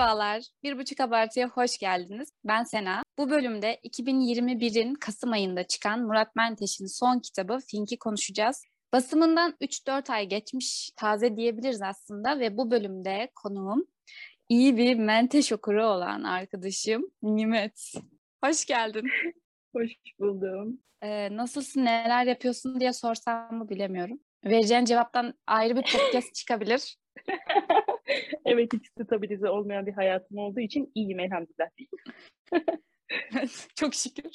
Merhabalar, Bir Buçuk Abartı'ya hoş geldiniz. Ben Sena. Bu bölümde 2021'in Kasım ayında çıkan Murat Menteş'in son kitabı Fink'i konuşacağız. Basımından 3-4 ay geçmiş taze diyebiliriz aslında ve bu bölümde konuğum iyi bir Menteş okuru olan arkadaşım Nimet. Hoş geldin. Hoş buldum. Ee, nasılsın, neler yapıyorsun diye sorsam mı bilemiyorum. Vereceğin cevaptan ayrı bir podcast çıkabilir. evet hiç stabilize olmayan bir hayatım olduğu için iyiyim elhamdülillah. Çok şükür.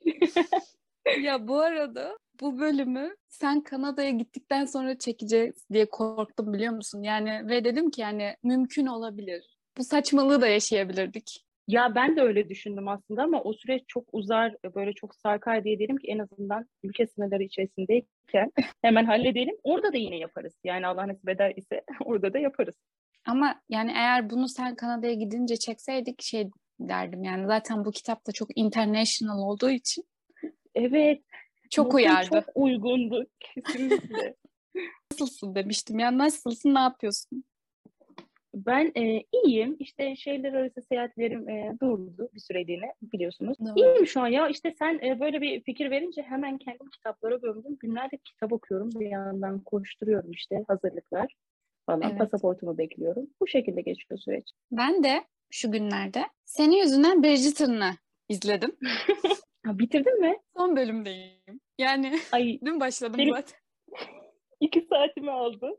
ya bu arada bu bölümü sen Kanada'ya gittikten sonra çekeceğiz diye korktum biliyor musun? Yani ve dedim ki yani mümkün olabilir. Bu saçmalığı da yaşayabilirdik. Ya ben de öyle düşündüm aslında ama o süreç çok uzar, böyle çok sarkar diye dedim ki en azından ülke sınırları içerisindeyken hemen halledelim. Orada da yine yaparız. Yani Allah nasip eder ise orada da yaparız. Ama yani eğer bunu sen Kanada'ya gidince çekseydik şey derdim yani zaten bu kitap da çok international olduğu için. Evet. Çok uyardı. Çok uygundu kesinlikle. nasılsın demiştim ya nasılsın ne yapıyorsun? Ben e, iyiyim. İşte şehirler arası seyahatlerim e, durdu bir süreliğine biliyorsunuz. Doğru. İyiyim şu an ya. İşte sen e, böyle bir fikir verince hemen kendim kitaplara gömdüm. Günlerdir kitap okuyorum. Bir yandan koşturuyorum işte hazırlıklar falan. Evet. Pasaportumu bekliyorum. Bu şekilde geçiyor süreç. Ben de şu günlerde senin yüzünden Bridgerton'ı izledim. Ha, bitirdin mi? Son bölümdeyim. Yani Ay dün başladım Benim- zaten. iki saatimi aldı.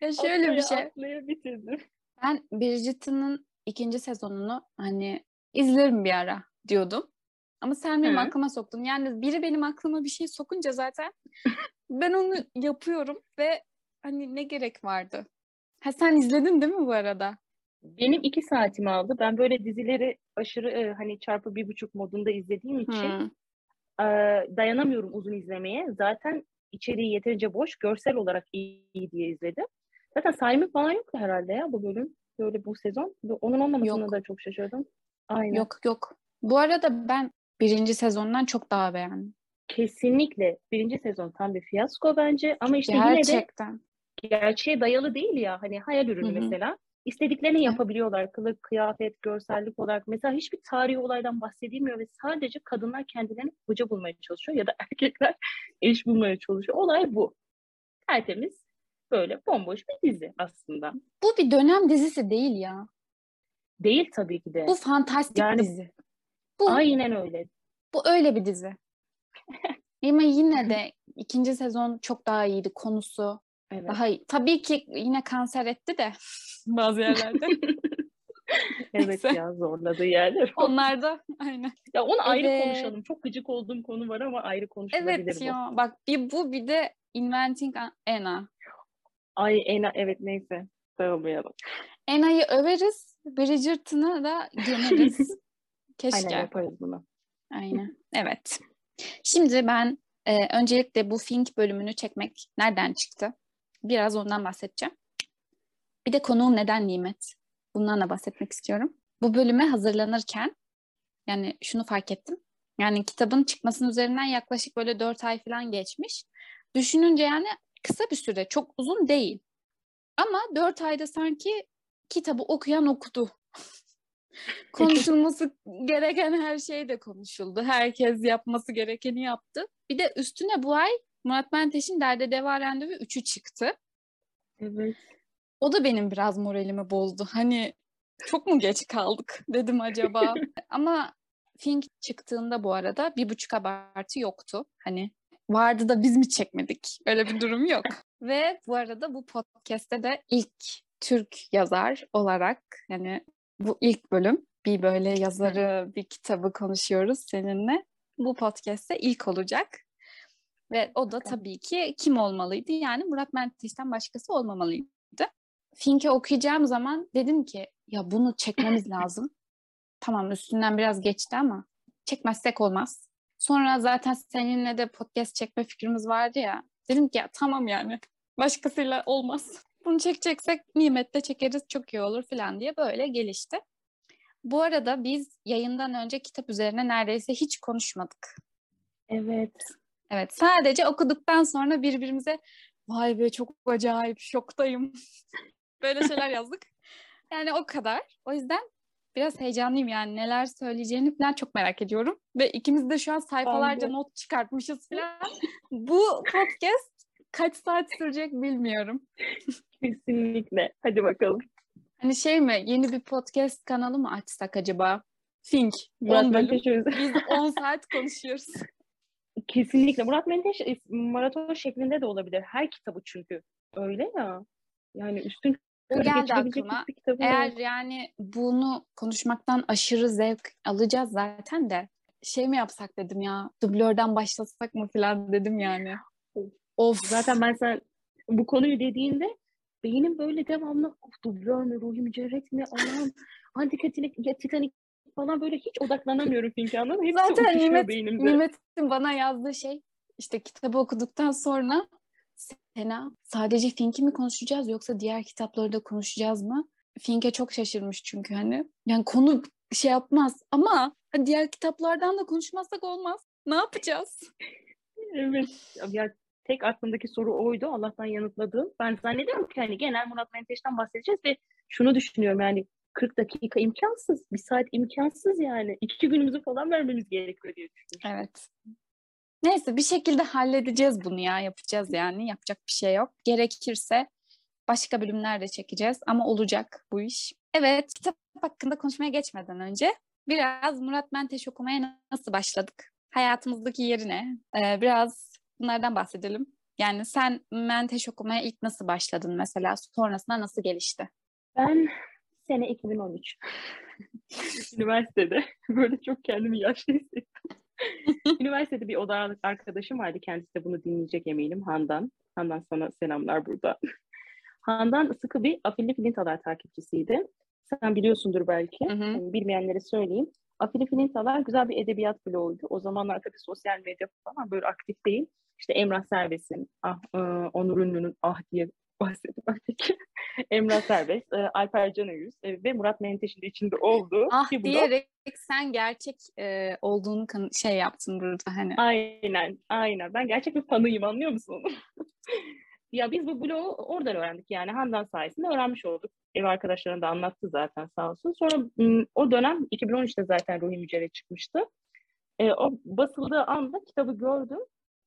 Ya şöyle bir Atlaya şey. atlaya bitirdim. Ben Bridgerton'ın ikinci sezonunu hani izlerim bir ara diyordum. Ama sen benim Hı. aklıma soktun. Yani biri benim aklıma bir şey sokunca zaten ben onu yapıyorum ve hani ne gerek vardı? Ha sen izledin değil mi bu arada? Benim iki saatimi aldı. Ben böyle dizileri aşırı e, hani çarpı bir buçuk modunda izlediğim için e, dayanamıyorum uzun izlemeye. Zaten içeriği yeterince boş, görsel olarak iyi diye izledim. Zaten Saimi falan yoktu herhalde ya bu bölüm. Böyle bu sezon. Onun olmamasına Yok. da çok şaşırdım. Aynen. Yok yok. Bu arada ben birinci sezondan çok daha beğendim. Kesinlikle birinci sezon tam bir fiyasko bence. Ama işte yine de Gerçekten. gerçeğe dayalı değil ya. Hani hayal ürünü Hı hı. mesela. İstediklerini yapabiliyorlar. Kılık, kıyafet, görsellik olarak. Mesela hiçbir tarihi olaydan bahsedilmiyor ve sadece kadınlar kendilerini koca bulmaya çalışıyor ya da erkekler eş bulmaya çalışıyor. Olay bu. Tertemiz, böyle bomboş bir dizi aslında. Bu bir dönem dizisi değil ya. Değil tabii ki de. Bu fantastik Yani- dizi. Bu Aynen öyle. Bu öyle bir dizi. Ama yine de ikinci sezon çok daha iyiydi konusu. Evet. Daha iyi. Tabii ki yine kanser etti de bazı yerlerde. evet ya zorladığı yerler. Onlar da aynen. ya onu ayrı Evet. konuşalım. Çok gıcık olduğum konu var ama ayrı konuşulabilir Evet bu. ya bak bir bu bir de Inventing Anna. Ay Ena evet neyse. Dağılmayalım. Anna'yı överiz, Bridgerton'ı da gömeriz. Aynen Keşke. yaparız bunu. Aynen. Evet. Şimdi ben e, öncelikle bu Fink bölümünü çekmek nereden çıktı? Biraz ondan bahsedeceğim. Bir de konuğum neden nimet? Bundan da bahsetmek istiyorum. Bu bölüme hazırlanırken yani şunu fark ettim. Yani kitabın çıkmasının üzerinden yaklaşık böyle dört ay falan geçmiş. Düşününce yani kısa bir süre, çok uzun değil. Ama dört ayda sanki kitabı okuyan okudu. Konuşulması gereken her şey de konuşuldu. Herkes yapması gerekeni yaptı. Bir de üstüne bu ay Murat Menteş'in Derde Deva Randevu 3'ü çıktı. Evet. O da benim biraz moralimi bozdu. Hani çok mu geç kaldık dedim acaba. Ama Fink çıktığında bu arada bir buçuk abartı yoktu. Hani vardı da biz mi çekmedik? Öyle bir durum yok. Ve bu arada bu podcast'te de ilk Türk yazar olarak yani bu ilk bölüm bir böyle yazarı, bir kitabı konuşuyoruz seninle. Bu podcast'te ilk olacak. Ve o da tabii ki kim olmalıydı? Yani Murat Menteş'ten başkası olmamalıydı. Fink'i okuyacağım zaman dedim ki ya bunu çekmemiz lazım. Tamam üstünden biraz geçti ama çekmezsek olmaz. Sonra zaten seninle de podcast çekme fikrimiz vardı ya. Dedim ki ya tamam yani başkasıyla olmaz. Bunu çekeceksek nimette çekeriz çok iyi olur falan diye böyle gelişti. Bu arada biz yayından önce kitap üzerine neredeyse hiç konuşmadık. Evet. Evet, sadece okuduktan sonra birbirimize vay be çok acayip, şoktayım. Böyle şeyler yazdık. Yani o kadar. O yüzden biraz heyecanlıyım yani neler söyleyeceğini falan çok merak ediyorum. Ve ikimiz de şu an sayfalarca not çıkartmışız falan. Bu podcast kaç saat sürecek bilmiyorum. Kesinlikle. Hadi bakalım. Hani şey mi yeni bir podcast kanalı mı açsak acaba? Think. Murat 10 bölüm. Biz 10 saat konuşuyoruz. Kesinlikle. Murat Menteş maraton şeklinde de olabilir. Her kitabı çünkü. Öyle ya. Yani üstün Körü geldi aklıma. Eğer yok. yani bunu konuşmaktan aşırı zevk alacağız zaten de şey mi yapsak dedim ya dublörden başlasak mı falan dedim yani. Of. Zaten ben sen bu konuyu dediğinde beynim böyle devamlı of dublör mü, Ruhi Mücerret mi, Allah'ım Antikatinik, ya Titanic falan böyle hiç odaklanamıyorum çünkü anladın mı? Zaten Nimet. Nimet'in bana yazdığı şey işte kitabı okuduktan sonra Sena sadece Fink'i mi konuşacağız yoksa diğer kitapları da konuşacağız mı? Fink'e çok şaşırmış çünkü hani. Yani konu şey yapmaz ama hadi diğer kitaplardan da konuşmazsak olmaz. Ne yapacağız? Evet. Ya tek aklımdaki soru oydu. Allah'tan yanıtladığım. Ben zannediyorum ki hani genel Murat Menteş'ten bahsedeceğiz ve şunu düşünüyorum yani 40 dakika imkansız. Bir saat imkansız yani. İki günümüzü falan vermemiz gerekiyor diye düşünmüştüm. Evet. Neyse bir şekilde halledeceğiz bunu ya. Yapacağız yani. Yapacak bir şey yok. Gerekirse başka bölümler de çekeceğiz ama olacak bu iş. Evet, kitap hakkında konuşmaya geçmeden önce biraz Murat Menteş okumaya nasıl başladık? Hayatımızdaki yeri ne? Ee, biraz bunlardan bahsedelim. Yani sen Menteş okumaya ilk nasıl başladın mesela? Sonrasında nasıl gelişti? Ben sene 2013. Üniversitede. Böyle çok kendimi yaşlı hissettim. Üniversitede bir oda arkadaşım vardı. Kendisi de bunu dinleyecek eminim. Handan. Handan sana selamlar burada. Handan sıkı bir Afilli Filintalar takipçisiydi. Sen biliyorsundur belki. Hı hı. Yani bilmeyenlere söyleyeyim. Afilli Filintalar güzel bir edebiyat bloğuydu. O zamanlar tabii sosyal medya falan böyle aktif değil. İşte Emrah Serbest'in, ah, e, Onur Ünlü'nün ah diye bahsedip artık. Emrah Serbest, e, Alper Canayüz e, ve Murat Menteş'in de içinde olduğu Ah blog. diyerek sen gerçek e, olduğunu kan- şey yaptın burada hani. Aynen, aynen. Ben gerçek bir fanıyım anlıyor musun ya biz bu blogu oradan öğrendik yani Handan sayesinde öğrenmiş olduk. Ev arkadaşlarına da anlattı zaten sağ olsun. Sonra o dönem 2013'te zaten Ruhi Mücerret çıkmıştı. E, o basıldığı anda kitabı gördüm.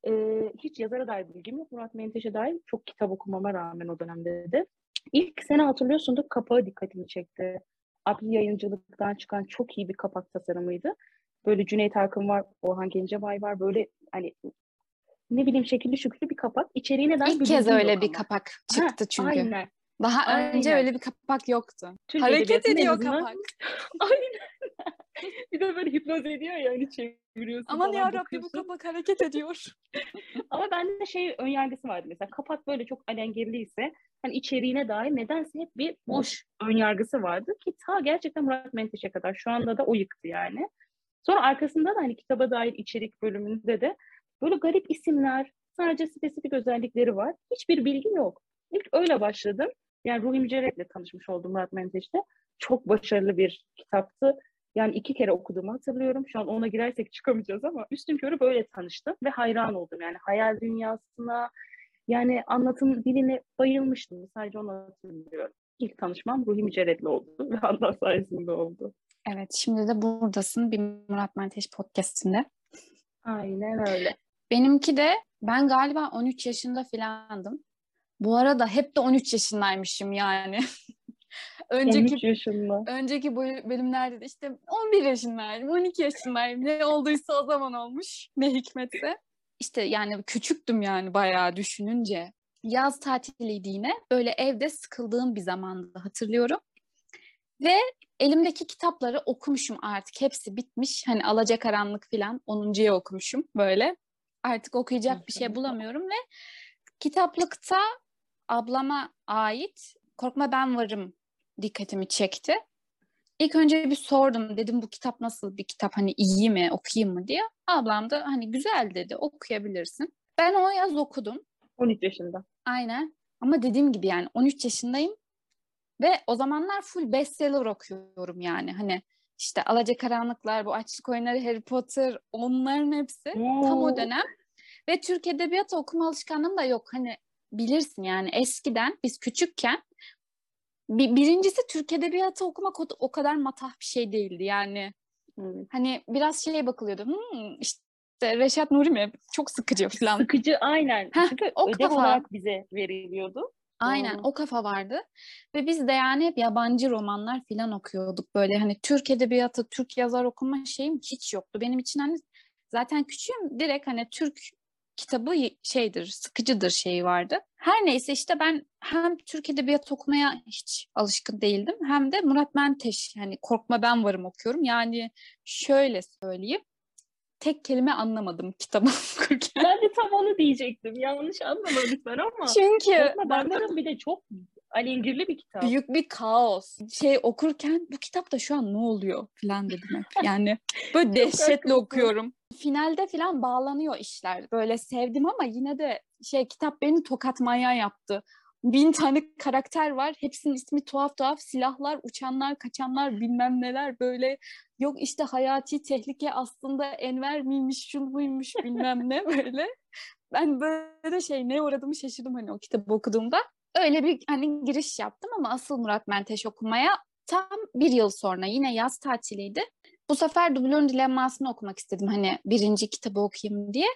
E, hiç yazara dair bilgim yok. Murat Menteş'e dair çok kitap okumama rağmen o dönemde de. İlk sene hatırlıyorsundur kapağı dikkatimi çekti. Abli yayıncılıktan çıkan çok iyi bir kapak tasarımıydı. Böyle Cüneyt Arkın var, Orhan Gencebay var. Böyle hani ne bileyim şekilli şüklü bir kapak. İçeriğine dair İlk kez öyle yok bir ama. kapak Ha, çıktı çünkü. Aynen. Daha önce Aynen. öyle bir kapak yoktu. Türk Hareket ediyor kapak. Aynen. Bir de böyle hipnoz ediyor ya hani çeviriyorsun Aman ya Rabbi bu kapak hareket ediyor. Ama bende şey ön yargısı vardı mesela kapak böyle çok alengirliyse hani içeriğine dair nedense hep bir boş ön yargısı vardı ki ta gerçekten Murat Menteş'e kadar şu anda da o yıktı yani. Sonra arkasında da hani kitaba dair içerik bölümünde de böyle garip isimler, sadece spesifik özellikleri var. Hiçbir bilgim yok. İlk öyle başladım. Yani Ruhi Mücerret'le tanışmış oldum Murat Menteş'te. Çok başarılı bir kitaptı. Yani iki kere okuduğumu hatırlıyorum. Şu an ona girersek çıkamayacağız ama üstün körü böyle tanıştım ve hayran oldum. Yani hayal dünyasına, yani anlatım diline bayılmıştım. Sadece onu hatırlıyorum. İlk tanışmam Ruhi Mücerret'le oldu ve Handan sayesinde oldu. Evet şimdi de buradasın bir Murat Menteş podcastinde. Aynen öyle. Benimki de ben galiba 13 yaşında filandım. Bu arada hep de 13 yaşındaymışım yani. önceki 13 yaşında. önceki bölümlerde de işte 11 yaşındaydım, 12 yaşındaydım. Ne olduysa o zaman olmuş. Ne hikmetse. İşte yani küçüktüm yani bayağı düşününce. Yaz tatiliydi yine. Böyle evde sıkıldığım bir zamandı hatırlıyorum. Ve elimdeki kitapları okumuşum artık. Hepsi bitmiş. Hani Alacakaranlık falan 10.ya okumuşum böyle. Artık okuyacak bir şey bulamıyorum ve kitaplıkta ablama ait Korkma Ben Varım dikkatimi çekti. İlk önce bir sordum. Dedim bu kitap nasıl bir kitap? Hani iyi mi? Okuyayım mı diye. Ablam da hani güzel dedi. Okuyabilirsin. Ben o yaz okudum. 13 yaşında. Aynen. Ama dediğim gibi yani 13 yaşındayım. Ve o zamanlar full bestseller okuyorum yani. Hani işte Alacakaranlıklar, bu Açlık Oyunları, Harry Potter onların hepsi tam Oo. o dönem. Ve Türk Edebiyatı okuma alışkanlığım da yok. Hani bilirsin yani eskiden biz küçükken bir, birincisi Türk Edebiyatı okumak o, o kadar matah bir şey değildi yani. Evet. Hani biraz şeye bakılıyordu. Hmm, işte Reşat Nuri mi? Çok sıkıcı falan. Sıkıcı aynen. Heh, Çünkü o ödev kafa. olarak bize veriliyordu. Aynen Doğru. o kafa vardı. Ve biz de yani hep yabancı romanlar falan okuyorduk. Böyle hani Türk edebiyatı, Türk yazar okuma şeyim hiç yoktu. Benim için hani zaten küçüğüm direkt hani Türk kitabı şeydir, sıkıcıdır şeyi vardı. Her neyse işte ben hem Türk edebiyatı okumaya hiç alışkın değildim. Hem de Murat Menteş hani Korkma Ben Varım okuyorum. Yani şöyle söyleyeyim. Tek kelime anlamadım kitabı okurken. Ben de tam onu diyecektim. Yanlış anlama lütfen ama. Çünkü Korkma ben varım bir de çok alengirli bir kitap. büyük bir kaos. Şey okurken bu kitapta şu an ne oluyor falan dedim hep. Yani böyle dehşetle okuyorum. Finalde falan bağlanıyor işler. Böyle sevdim ama yine de şey kitap beni tokat manyağı yaptı. Bin tane karakter var. Hepsinin ismi tuhaf tuhaf. Silahlar, uçanlar, kaçanlar bilmem neler böyle. Yok işte hayati tehlike aslında Enver miymiş, şun buymuş bilmem ne böyle. Ben böyle şey ne uğradığımı şaşırdım hani o kitabı okuduğumda. Öyle bir hani giriş yaptım ama asıl Murat Menteş okumaya tam bir yıl sonra yine yaz tatiliydi. Bu sefer Dublör'ün Dilemması'nı okumak istedim hani birinci kitabı okuyayım diye.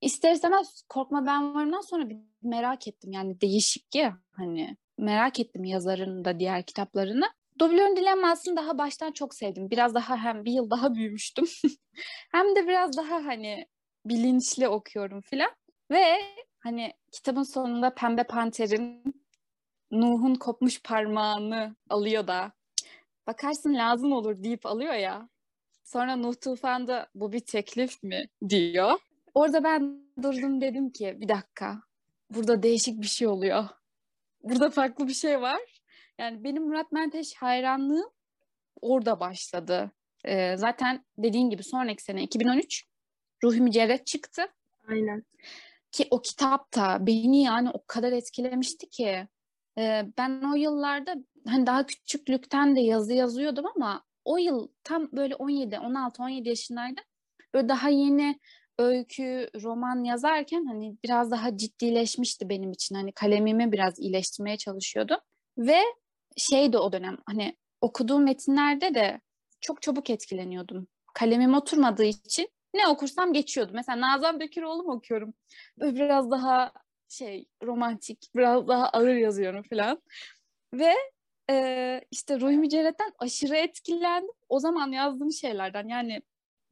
İster istemez Korkma Ben Varım'dan sonra bir merak ettim yani değişik ya hani merak ettim yazarın da diğer kitaplarını. Dublör'ün Dilemması'nı daha baştan çok sevdim. Biraz daha hem bir yıl daha büyümüştüm. hem de biraz daha hani bilinçli okuyorum filan. Ve hani kitabın sonunda Pembe Panter'in Nuh'un kopmuş parmağını alıyor da bakarsın lazım olur deyip alıyor ya. Sonra Nuh Tufan'da bu bir teklif mi diyor. Orada ben durdum dedim ki bir dakika burada değişik bir şey oluyor. Burada farklı bir şey var. Yani benim Murat Menteş hayranlığım orada başladı. Ee, zaten dediğin gibi sonraki sene 2013 Ruhi Mücerret çıktı. Aynen. Ki o kitap da beni yani o kadar etkilemişti ki. Ee, ben o yıllarda hani daha küçüklükten de yazı yazıyordum ama o yıl tam böyle 17, 16, 17 yaşındaydım. Böyle daha yeni öykü, roman yazarken hani biraz daha ciddileşmişti benim için. Hani kalemimi biraz iyileştirmeye çalışıyordum. Ve şeydi o dönem hani okuduğum metinlerde de çok çabuk etkileniyordum. Kalemim oturmadığı için ne okursam geçiyordu. Mesela Nazan Bekiroğlu mu okuyorum? Biraz daha şey romantik, biraz daha ağır yazıyorum falan. Ve e, işte Ruhi Mücerret'ten aşırı etkilendim. O zaman yazdığım şeylerden yani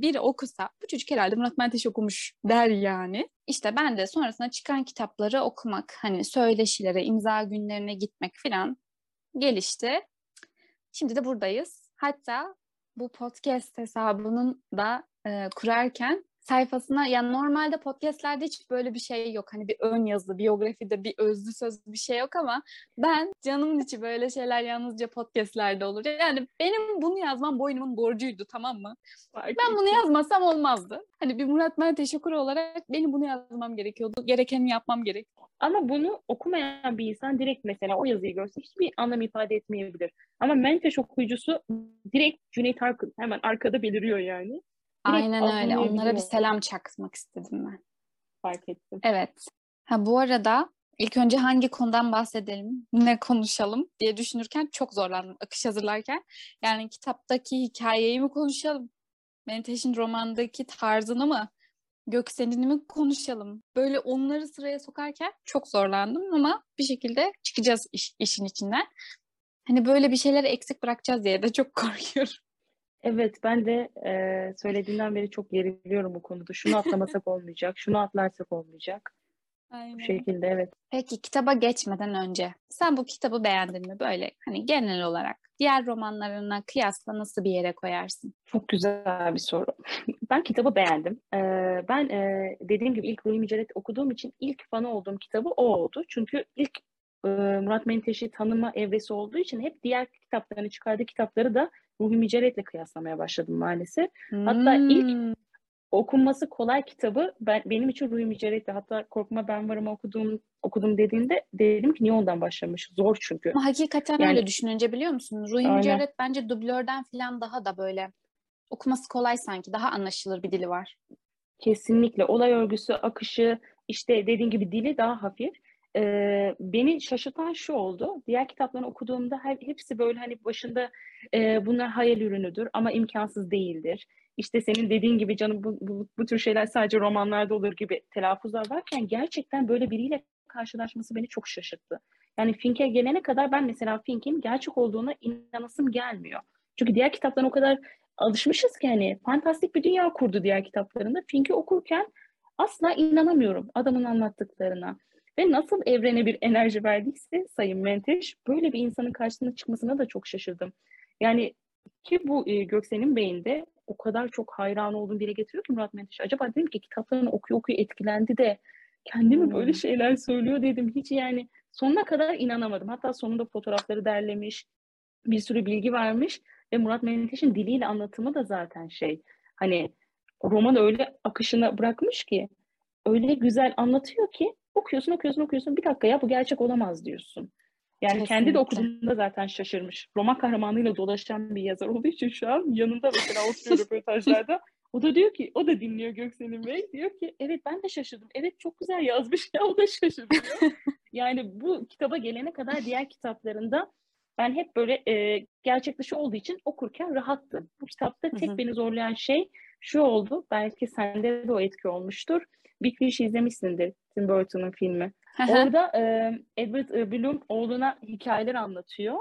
biri okusa bu çocuk herhalde Murat Menteş okumuş der yani. İşte ben de sonrasında çıkan kitapları okumak, hani söyleşilere, imza günlerine gitmek falan gelişti. Şimdi de buradayız. Hatta bu podcast hesabının da e, kurarken sayfasına yani normalde podcastlerde hiç böyle bir şey yok. Hani bir ön yazı, biyografide bir özlü söz bir şey yok ama ben canımın içi böyle şeyler yalnızca podcastlerde olur. Yani benim bunu yazmam boynumun borcuydu tamam mı? Ben bunu yazmasam olmazdı. Hani bir Murat Menteş okuru olarak benim bunu yazmam gerekiyordu. Gerekeni yapmam gerek. Ama bunu okumayan bir insan direkt mesela o yazıyı görse hiçbir anlam ifade etmeyebilir. Ama Menteş okuyucusu direkt Cüneyt Arkın hemen arkada beliriyor yani. Aynen öyle. Onlara bir selam çakmak istedim ben. Fark ettim. Evet. Ha bu arada ilk önce hangi konudan bahsedelim, ne konuşalım diye düşünürken çok zorlandım akış hazırlarken. Yani kitaptaki hikayeyi mi konuşalım? Menteş'in romandaki tarzını mı? Göksen'ini mi konuşalım? Böyle onları sıraya sokarken çok zorlandım ama bir şekilde çıkacağız iş- işin içinden. Hani böyle bir şeyleri eksik bırakacağız diye de çok korkuyorum. Evet ben de e, söylediğinden beri çok geriliyorum bu konuda. Şunu atlamasak olmayacak, şunu atlarsak olmayacak. Bu Aynen. şekilde evet. Peki kitaba geçmeden önce sen bu kitabı beğendin mi? Böyle hani genel olarak diğer romanlarına kıyasla nasıl bir yere koyarsın? Çok güzel bir soru. Ben kitabı beğendim. Ee, ben e, dediğim gibi ilk Ruhi Mücerret okuduğum için ilk fanı olduğum kitabı o oldu. Çünkü ilk e, Murat Menteş'i tanıma evresi olduğu için hep diğer kitaplarını çıkardığı kitapları da Ruhi Mücerret'le kıyaslamaya başladım maalesef. Hatta ilk Hmm. okunması kolay kitabı ben, benim için Ruhi Mücerret'ti. Hatta Korkma Ben Varım okuduğum, okudum dediğinde dedim ki niye ondan başlamış? Zor çünkü. Ama hakikaten Yani- öyle düşününce biliyor musun? Ruhi. Mücerret bence dublörden falan daha da böyle okuması kolay sanki. Daha anlaşılır bir dili var. Kesinlikle olay örgüsü, akışı, işte dediğin gibi dili daha hafif. E, beni şaşırtan şu oldu. Diğer kitaplarını okuduğumda her, hepsi böyle hani başında e, bunlar hayal ürünüdür ama imkansız değildir. İşte senin dediğin gibi canım bu, bu, bu tür şeyler sadece romanlarda olur gibi telaffuzlar varken gerçekten böyle biriyle karşılaşması beni çok şaşırttı. Yani Fink'e gelene kadar ben mesela Fink'in gerçek olduğuna inanasım gelmiyor. Çünkü diğer kitapların o kadar alışmışız ki hani fantastik bir dünya kurdu diğer kitaplarında. Fink'i okurken asla inanamıyorum adamın anlattıklarına. Ve nasıl evrene bir enerji verdiyse Sayın Menteş böyle bir insanın karşısına çıkmasına da çok şaşırdım. Yani ki bu e, Göksel'in beyinde o kadar çok hayran olduğunu dile getiriyor ki Murat Menteş. Acaba dedim ki kitaplarını okuyor okuyor etkilendi de kendimi hmm. böyle şeyler söylüyor dedim. Hiç yani sonuna kadar inanamadım. Hatta sonunda fotoğrafları derlemiş, bir sürü bilgi vermiş ve Murat Menteş'in diliyle anlatımı da zaten şey hani roman öyle akışına bırakmış ki öyle güzel anlatıyor ki okuyorsun okuyorsun okuyorsun bir dakika ya bu gerçek olamaz diyorsun. Yani Kesinlikle. kendi de okuduğunda zaten şaşırmış. Roman kahramanıyla dolaşan bir yazar olduğu için şu an yanında mesela oturuyor röportajlarda. O da diyor ki, o da dinliyor Göksel'in Bey. Diyor ki, evet ben de şaşırdım. Evet çok güzel yazmış ya, o da şaşırdı yani bu kitaba gelene kadar diğer kitaplarında ben hep böyle e, gerçek dışı olduğu için okurken rahattım. Bu kitapta tek beni zorlayan şey şu oldu. Belki sende de o etki olmuştur. Big Fish izlemişsindir Tim Burton'un filmi. Orada e, Edward Bloom oğluna hikayeler anlatıyor.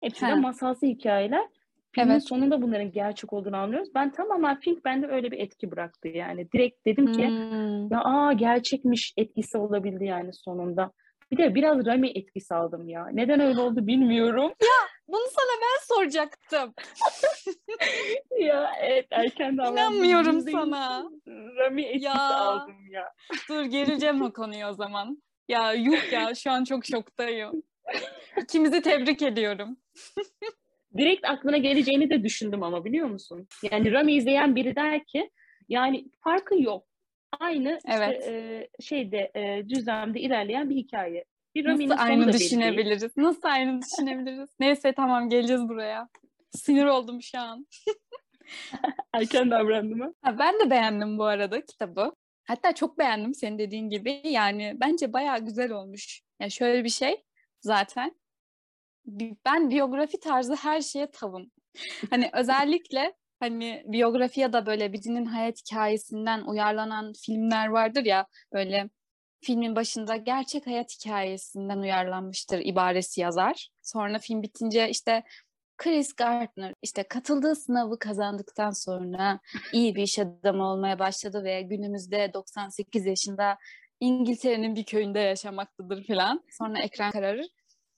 Hepsi de masalsı hikayeler. Filmin evet. sonunda bunların gerçek olduğunu anlıyoruz. Ben tamamen Fink bende öyle bir etki bıraktı yani. Direkt dedim ki hmm. ya aa gerçekmiş etkisi olabildi yani sonunda. Bir de biraz Rami etkisi aldım ya. Neden öyle oldu bilmiyorum. Ya bunu sana ben soracaktım. ya evet erken davrandım. İnanmıyorum sana. Rami etkisi ya. aldım ya. Dur geleceğim o konuya o zaman. Ya yuh ya şu an çok şoktayım. İkimizi tebrik ediyorum. Direkt aklına geleceğini de düşündüm ama biliyor musun? Yani Rami izleyen biri der ki yani farkı yok. Aynı evet. işte, e, şeyde e, düzlemde ilerleyen bir hikaye. Bir Nasıl aynı düşünebiliriz? Belli. Nasıl aynı düşünebiliriz? Neyse tamam geleceğiz buraya. Sinir oldum şu an. Erken davrandım ha. Ben de beğendim bu arada kitabı. Hatta çok beğendim senin dediğin gibi. Yani bence bayağı güzel olmuş. Ya yani şöyle bir şey zaten. Ben biyografi tarzı her şeye tavım. Hani özellikle hani biyografi ya da böyle birinin hayat hikayesinden uyarlanan filmler vardır ya böyle filmin başında gerçek hayat hikayesinden uyarlanmıştır ibaresi yazar. Sonra film bitince işte Chris Gardner işte katıldığı sınavı kazandıktan sonra iyi bir iş adamı olmaya başladı ve günümüzde 98 yaşında İngiltere'nin bir köyünde yaşamaktadır falan. Sonra ekran kararır.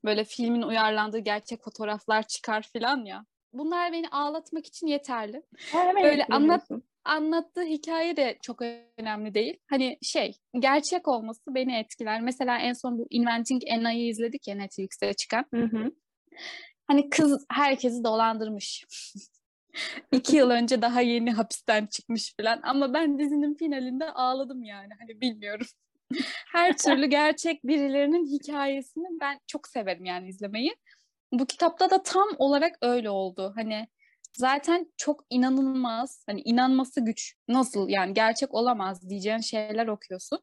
Böyle filmin uyarlandığı gerçek fotoğraflar çıkar falan ya bunlar beni ağlatmak için yeterli. Ha, Böyle anlat anlattığı hikaye de çok önemli değil. Hani şey, gerçek olması beni etkiler. Mesela en son bu Inventing Anna'yı izledik ya Netflix'te çıkan. Hı hı. Hani kız herkesi dolandırmış. İki yıl önce daha yeni hapisten çıkmış falan. Ama ben dizinin finalinde ağladım yani. Hani bilmiyorum. Her türlü gerçek birilerinin hikayesini ben çok severim yani izlemeyi bu kitapta da tam olarak öyle oldu. Hani zaten çok inanılmaz, hani inanması güç. Nasıl yani gerçek olamaz diyeceğin şeyler okuyorsun.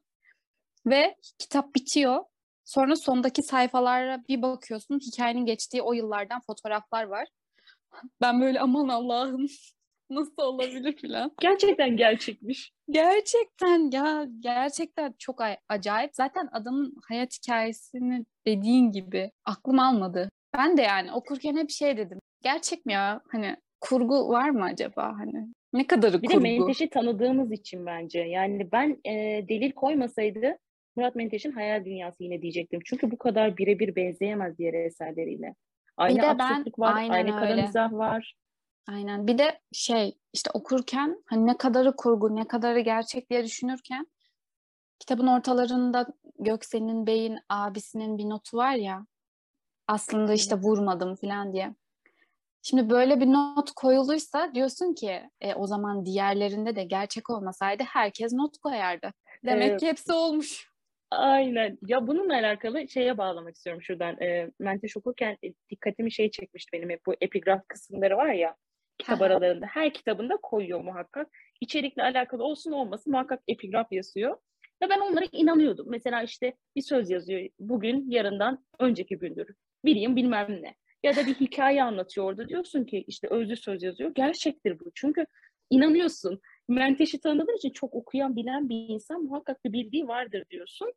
Ve kitap bitiyor. Sonra sondaki sayfalara bir bakıyorsun. Hikayenin geçtiği o yıllardan fotoğraflar var. Ben böyle aman Allah'ım nasıl olabilir filan. Gerçekten gerçekmiş. Gerçekten ya gerçekten çok acayip. Zaten adamın hayat hikayesini dediğin gibi aklım almadı. Ben de yani okurken hep şey dedim. Gerçek mi ya? Hani kurgu var mı acaba? Hani ne kadarı bir kurgu? Bir de Menteş'i tanıdığımız için bence. Yani ben e, delil koymasaydı Murat Menteş'in hayal dünyası yine diyecektim. Çünkü bu kadar birebir benzeyemez diğer eserleriyle. Aynı bir de ben, var, aynı kara mizah var. Aynen. Bir de şey işte okurken hani ne kadarı kurgu, ne kadarı gerçek diye düşünürken kitabın ortalarında Göksel'in Bey'in abisinin bir notu var ya aslında işte vurmadım falan diye. Şimdi böyle bir not koyuluysa diyorsun ki e, o zaman diğerlerinde de gerçek olmasaydı herkes not koyardı. Demek evet. ki hepsi olmuş. Aynen. Ya bununla alakalı şeye bağlamak istiyorum şuradan. E, Menteş okurken e, dikkatimi şey çekmişti benim hep bu epigraf kısımları var ya kitap aralarında. Her kitabında koyuyor muhakkak. İçerikle alakalı olsun olmasın muhakkak epigraf yazıyor. Ve ben onlara inanıyordum. Mesela işte bir söz yazıyor bugün yarından önceki gündür. Bileyim bilmem ne. Ya da bir hikaye anlatıyor orada. Diyorsun ki işte özlü söz yazıyor. Gerçektir bu. Çünkü inanıyorsun. Menteş'i tanıdığın için çok okuyan bilen bir insan muhakkak bir bildiği vardır diyorsun.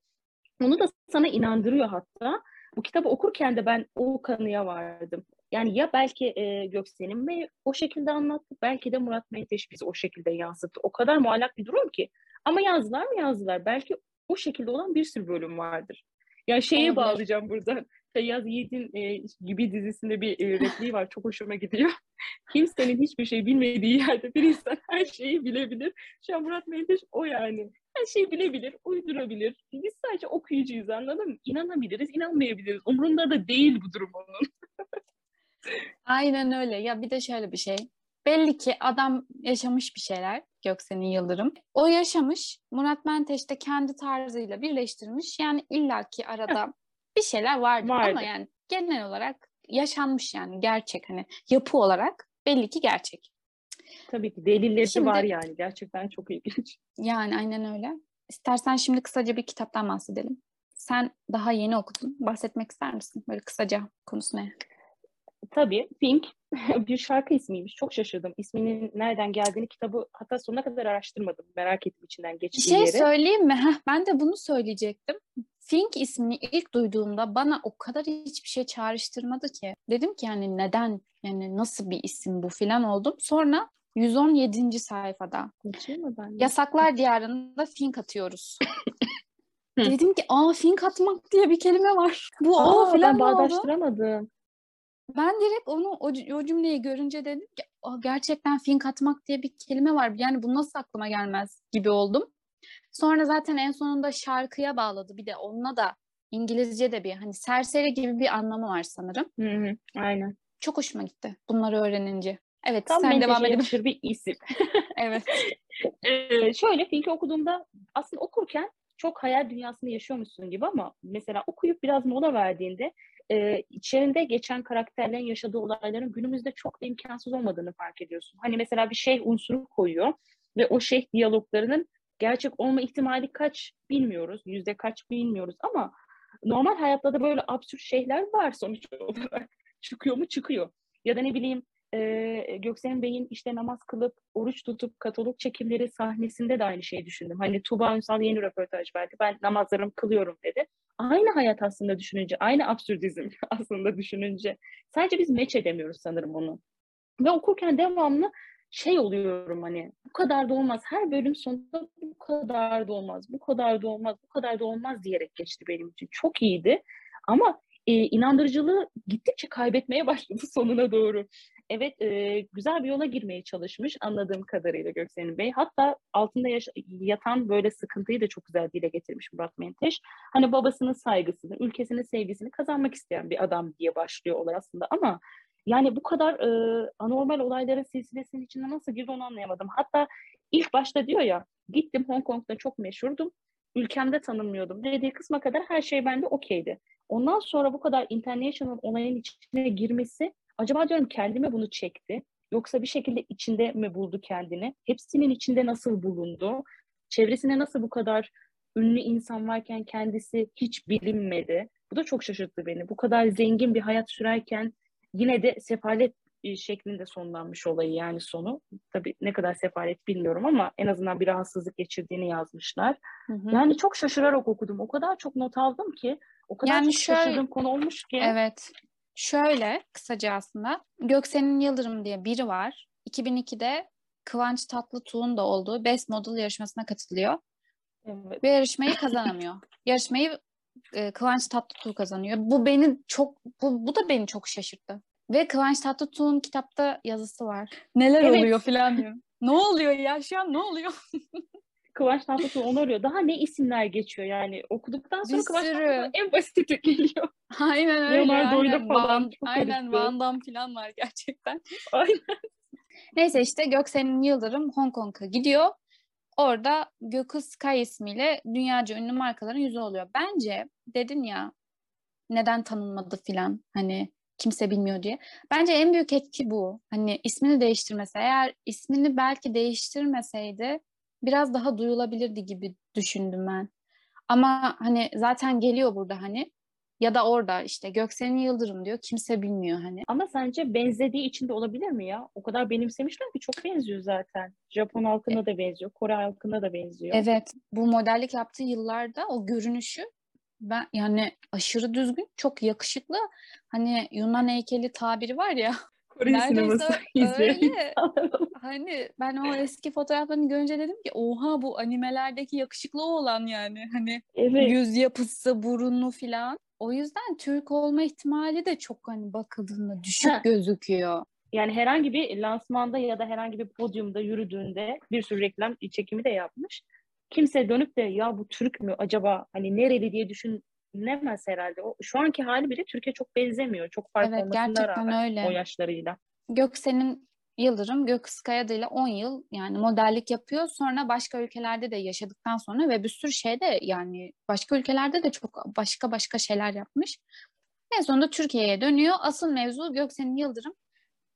Onu da sana inandırıyor hatta. Bu kitabı okurken de ben o kanıya vardım. Yani ya belki e, Göksel'in Bey o şekilde anlattı, belki de Murat Menteş bizi o şekilde yansıttı. O kadar muallak bir durum ki. Ama yazdılar mı yazdılar. Belki o şekilde olan bir sürü bölüm vardır. Yani şeye Olabilir. bağlayacağım buradan. Feyyaz Yiğit'in e, gibi dizisinde bir e, repliği var. Çok hoşuma gidiyor. Kimsenin hiçbir şey bilmediği yerde bir insan her şeyi bilebilir. Şu an Murat Menteş o yani. Her şeyi bilebilir, uydurabilir. Biz sadece okuyucuyuz anladın mı? İnanabiliriz, inanmayabiliriz. Umurunda da değil bu durum onun. Aynen öyle. Ya bir de şöyle bir şey. Belli ki adam yaşamış bir şeyler Göksel'in Yıldırım. O yaşamış. Murat Menteş de kendi tarzıyla birleştirmiş. Yani illaki arada bir şeyler vardır Vardı. ama yani genel olarak yaşanmış yani gerçek hani yapı olarak belli ki gerçek. Tabii ki delilleri şimdi, var yani gerçekten çok ilginç. Yani aynen öyle. İstersen şimdi kısaca bir kitaptan bahsedelim. Sen daha yeni okudun. Bahsetmek ister misin? Böyle kısaca konusu ne? Tabii Pink bir şarkı ismiymiş. Çok şaşırdım. İsminin nereden geldiğini kitabı hatta sonuna kadar araştırmadım. Merak ettim içinden geçtiği şey yeri. Şey söyleyeyim mi? Heh, ben de bunu söyleyecektim. Fink ismini ilk duyduğumda bana o kadar hiçbir şey çağrıştırmadı ki. Dedim ki yani neden yani nasıl bir isim bu filan oldum. Sonra 117. sayfada Yasaklar Diyarı'nda Fink atıyoruz. Dedim ki aa Fink atmak diye bir kelime var. Bu aa, o filan ben bağdaştıramadım. Ben direkt onu o, o cümleyi görünce dedim ki gerçekten fink atmak diye bir kelime var. Yani bu nasıl aklıma gelmez gibi oldum. Sonra zaten en sonunda şarkıya bağladı. Bir de onunla da İngilizce de bir hani serseri gibi bir anlamı var sanırım. Hı hı, aynen. Çok hoşuma gitti bunları öğrenince. Evet Tam sen devam edebilirsin. bir isim. evet. ee, şöyle Fink'i okuduğumda aslında okurken çok hayal dünyasını yaşıyormuşsun gibi ama mesela okuyup biraz mola verdiğinde e, içerinde geçen karakterlerin yaşadığı olayların günümüzde çok da imkansız olmadığını fark ediyorsun. Hani mesela bir şey unsuru koyuyor ve o şey diyaloglarının gerçek olma ihtimali kaç bilmiyoruz, yüzde kaç bilmiyoruz ama normal hayatta da böyle absürt şeyler var sonuç olarak. Çıkıyor mu? Çıkıyor. Ya da ne bileyim e, Göksen Bey'in işte namaz kılıp, oruç tutup katalog çekimleri sahnesinde de aynı şeyi düşündüm. Hani Tuğba Ünsal yeni röportaj verdi. Ben namazlarımı kılıyorum dedi. Aynı hayat aslında düşününce, aynı absürdizm aslında düşününce. Sadece biz meç edemiyoruz sanırım onu. Ve okurken devamlı şey oluyorum hani bu kadar da olmaz. Her bölüm sonunda bu kadar da olmaz, bu kadar da olmaz, bu kadar da olmaz diyerek geçti benim için. Çok iyiydi. Ama e, inandırıcılığı gittikçe kaybetmeye başladı sonuna doğru. Evet e, güzel bir yola girmeye çalışmış anladığım kadarıyla Göksel'in Bey. Hatta altında yatan böyle sıkıntıyı da çok güzel dile getirmiş Murat Menteş. Hani babasının saygısını, ülkesinin sevgisini kazanmak isteyen bir adam diye başlıyor olay aslında ama yani bu kadar e, anormal olayların silsilesinin içinde nasıl girdi onu anlayamadım. Hatta ilk başta diyor ya gittim Hong Kong'da çok meşhurdum. Ülkemde tanınmıyordum dediği kısma kadar her şey bende okeydi. Ondan sonra bu kadar international olayın içine girmesi acaba diyorum kendime bunu çekti. Yoksa bir şekilde içinde mi buldu kendini? Hepsinin içinde nasıl bulundu? Çevresine nasıl bu kadar ünlü insan varken kendisi hiç bilinmedi? Bu da çok şaşırttı beni. Bu kadar zengin bir hayat sürerken yine de sefalet e, şeklinde sonlanmış olayı yani sonu. Tabii ne kadar sefalet bilmiyorum ama en azından bir rahatsızlık geçirdiğini yazmışlar. Hı hı. Yani çok şaşırarak okudum. O kadar çok not aldım ki o kadar yani çok şöyle, şaşırdığım konu olmuş ki. Evet. Şöyle kısaca aslında Göksen'in Yıldırım diye biri var. 2002'de Kıvanç Tatlıtuğ'un da olduğu Best Model yarışmasına katılıyor. Evet. Ve yarışmayı kazanamıyor. yarışmayı e, Kıvanç Tatlıtuğ kazanıyor. Bu beni çok bu, bu da beni çok şaşırttı. Ve Kıvanç Tatlıtuğ'un kitapta yazısı var. Neler evet. oluyor falan diyor. ne oluyor ya şu an ne oluyor? Kıvanç Tatlıtuğ onu arıyor. Daha ne isimler geçiyor yani. Okuduktan sonra Bir Kıvanç Tatlıtuğ en basiti geliyor. Aynen öyle. Leonardo'yla falan. Van, aynen Van Damme falan var gerçekten. Aynen. Neyse işte Göksel'in Yıldırım Hong Kong'a gidiyor. Orada Gökü Sky ismiyle dünyaca ünlü markaların yüzü oluyor. Bence dedin ya neden tanınmadı filan hani kimse bilmiyor diye. Bence en büyük etki bu. Hani ismini değiştirmesi. Eğer ismini belki değiştirmeseydi biraz daha duyulabilirdi gibi düşündüm ben. Ama hani zaten geliyor burada hani ya da orada işte Göksel'in Yıldırım diyor. Kimse bilmiyor hani. Ama sence benzediği için de olabilir mi ya? O kadar benimsemişler ki çok benziyor zaten. Japon halkına e da benziyor. Kore halkına da benziyor. Evet. Bu modellik yaptığı yıllarda o görünüşü ben yani aşırı düzgün, çok yakışıklı. Hani Yunan heykeli tabiri var ya. Kore sineması öyle. hani ben o eski fotoğraflarını görünce dedim ki oha bu animelerdeki yakışıklı olan yani. Hani evet. yüz yapısı, burunlu filan. O yüzden Türk olma ihtimali de çok hani bakıldığında düşük ha. gözüküyor. Yani herhangi bir lansmanda ya da herhangi bir podyumda yürüdüğünde bir sürü reklam çekimi de yapmış. Kimse dönüp de ya bu Türk mü acaba hani nereli diye düşünemez herhalde. O, şu anki hali bile Türkiye çok benzemiyor. Çok farklı evet, olmasına rağmen öyle. o yaşlarıyla. Göksel'in Yıldırım Gökıskaya ile 10 yıl yani modellik yapıyor. Sonra başka ülkelerde de yaşadıktan sonra ve bir sürü şeyde yani başka ülkelerde de çok başka başka şeyler yapmış. En sonunda Türkiye'ye dönüyor. Asıl mevzu Göksel'in Yıldırım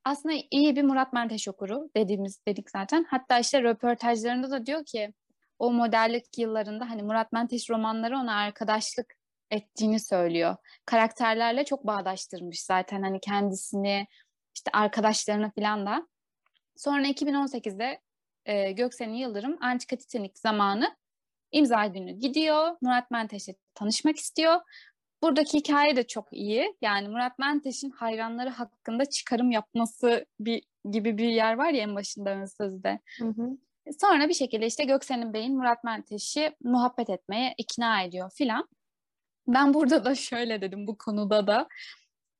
aslında iyi bir Murat Menteş okuru dediğimiz dedik zaten. Hatta işte röportajlarında da diyor ki o modellik yıllarında hani Murat Menteş romanları ona arkadaşlık ettiğini söylüyor. Karakterlerle çok bağdaştırmış zaten hani kendisini işte arkadaşlarını falan da. Sonra 2018'de e, Göksel'in Yıldırım Antika Titanik zamanı imza günü gidiyor. Murat Menteş'le tanışmak istiyor. Buradaki hikaye de çok iyi. Yani Murat Menteş'in hayranları hakkında çıkarım yapması bir gibi bir yer var ya en başında ön sözde. Hı hı. Sonra bir şekilde işte Göksel'in Bey'in Murat Menteş'i muhabbet etmeye ikna ediyor filan. Ben burada da şöyle dedim bu konuda da.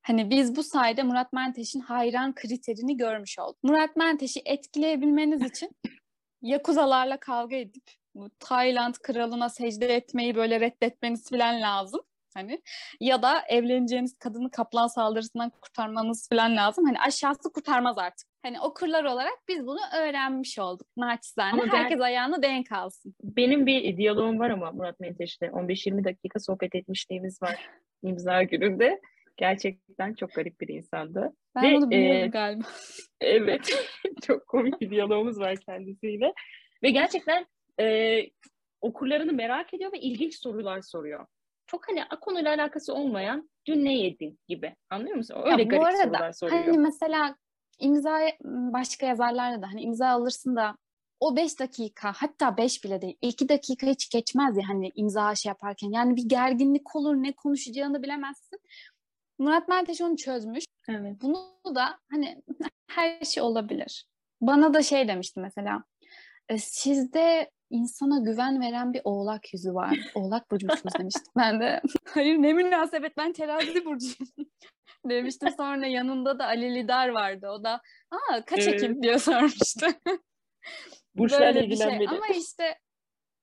Hani biz bu sayede Murat Menteş'in hayran kriterini görmüş olduk. Murat Menteş'i etkileyebilmeniz için Yakuzalarla kavga edip bu Tayland kralına secde etmeyi böyle reddetmeniz falan lazım. Hani ya da evleneceğiniz kadını kaplan saldırısından kurtarmanız falan lazım. Hani aşağısı kurtarmaz artık. Hani okurlar olarak biz bunu öğrenmiş olduk. Naçizane. Ama Herkes ayağını denk alsın. Benim bir diyalogum var ama Murat Menteş'le 15-20 dakika sohbet etmişliğimiz var imza gününde. Gerçekten çok garip bir insandı. Ben Ve, bunu biliyorum e, galiba. Evet. çok komik bir diyalogumuz var kendisiyle. Ve gerçekten e, okurlarını merak ediyor ve ilginç sorular soruyor. Çok hani konuyla alakası olmayan dün ne yedin gibi. Anlıyor musun? Öyle ya, garip arada, sorular soruyor. Hani mesela imza başka yazarlarda da hani imza alırsın da o beş dakika hatta beş bile değil iki dakika hiç geçmez ya hani imza şey yaparken yani bir gerginlik olur ne konuşacağını bilemezsin. Murat Menteş onu çözmüş. Evet. Bunu da hani her şey olabilir. Bana da şey demişti mesela. E, sizde insana güven veren bir oğlak yüzü var. Oğlak burcu musunuz demiştim. Ben de hayır ne münasebet ben terazi burcuyum demiştim. Sonra yanında da Ali Lidar vardı. O da aa kaç evet. Ekim diye sormuştu. Burçlarla ilgilenmedi. Şey. Ama işte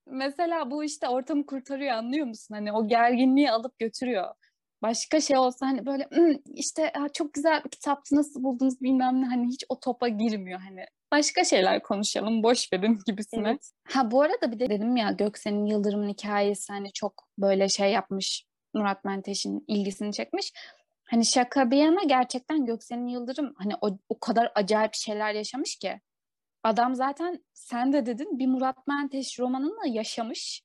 mesela bu işte ortamı kurtarıyor anlıyor musun? Hani o gerginliği alıp götürüyor. Başka şey olsa hani böyle işte çok güzel bir kitaptı nasıl buldunuz bilmem ne hani hiç o topa girmiyor hani başka şeyler konuşalım boş verin gibisine. Evet. Ha bu arada bir de dedim ya Göksel'in Yıldırım'ın hikayesi hani çok böyle şey yapmış Murat Menteş'in ilgisini çekmiş. Hani şaka bir yana gerçekten Göksel'in Yıldırım hani o, o kadar acayip şeyler yaşamış ki. Adam zaten sen de dedin bir Murat Menteş romanını yaşamış.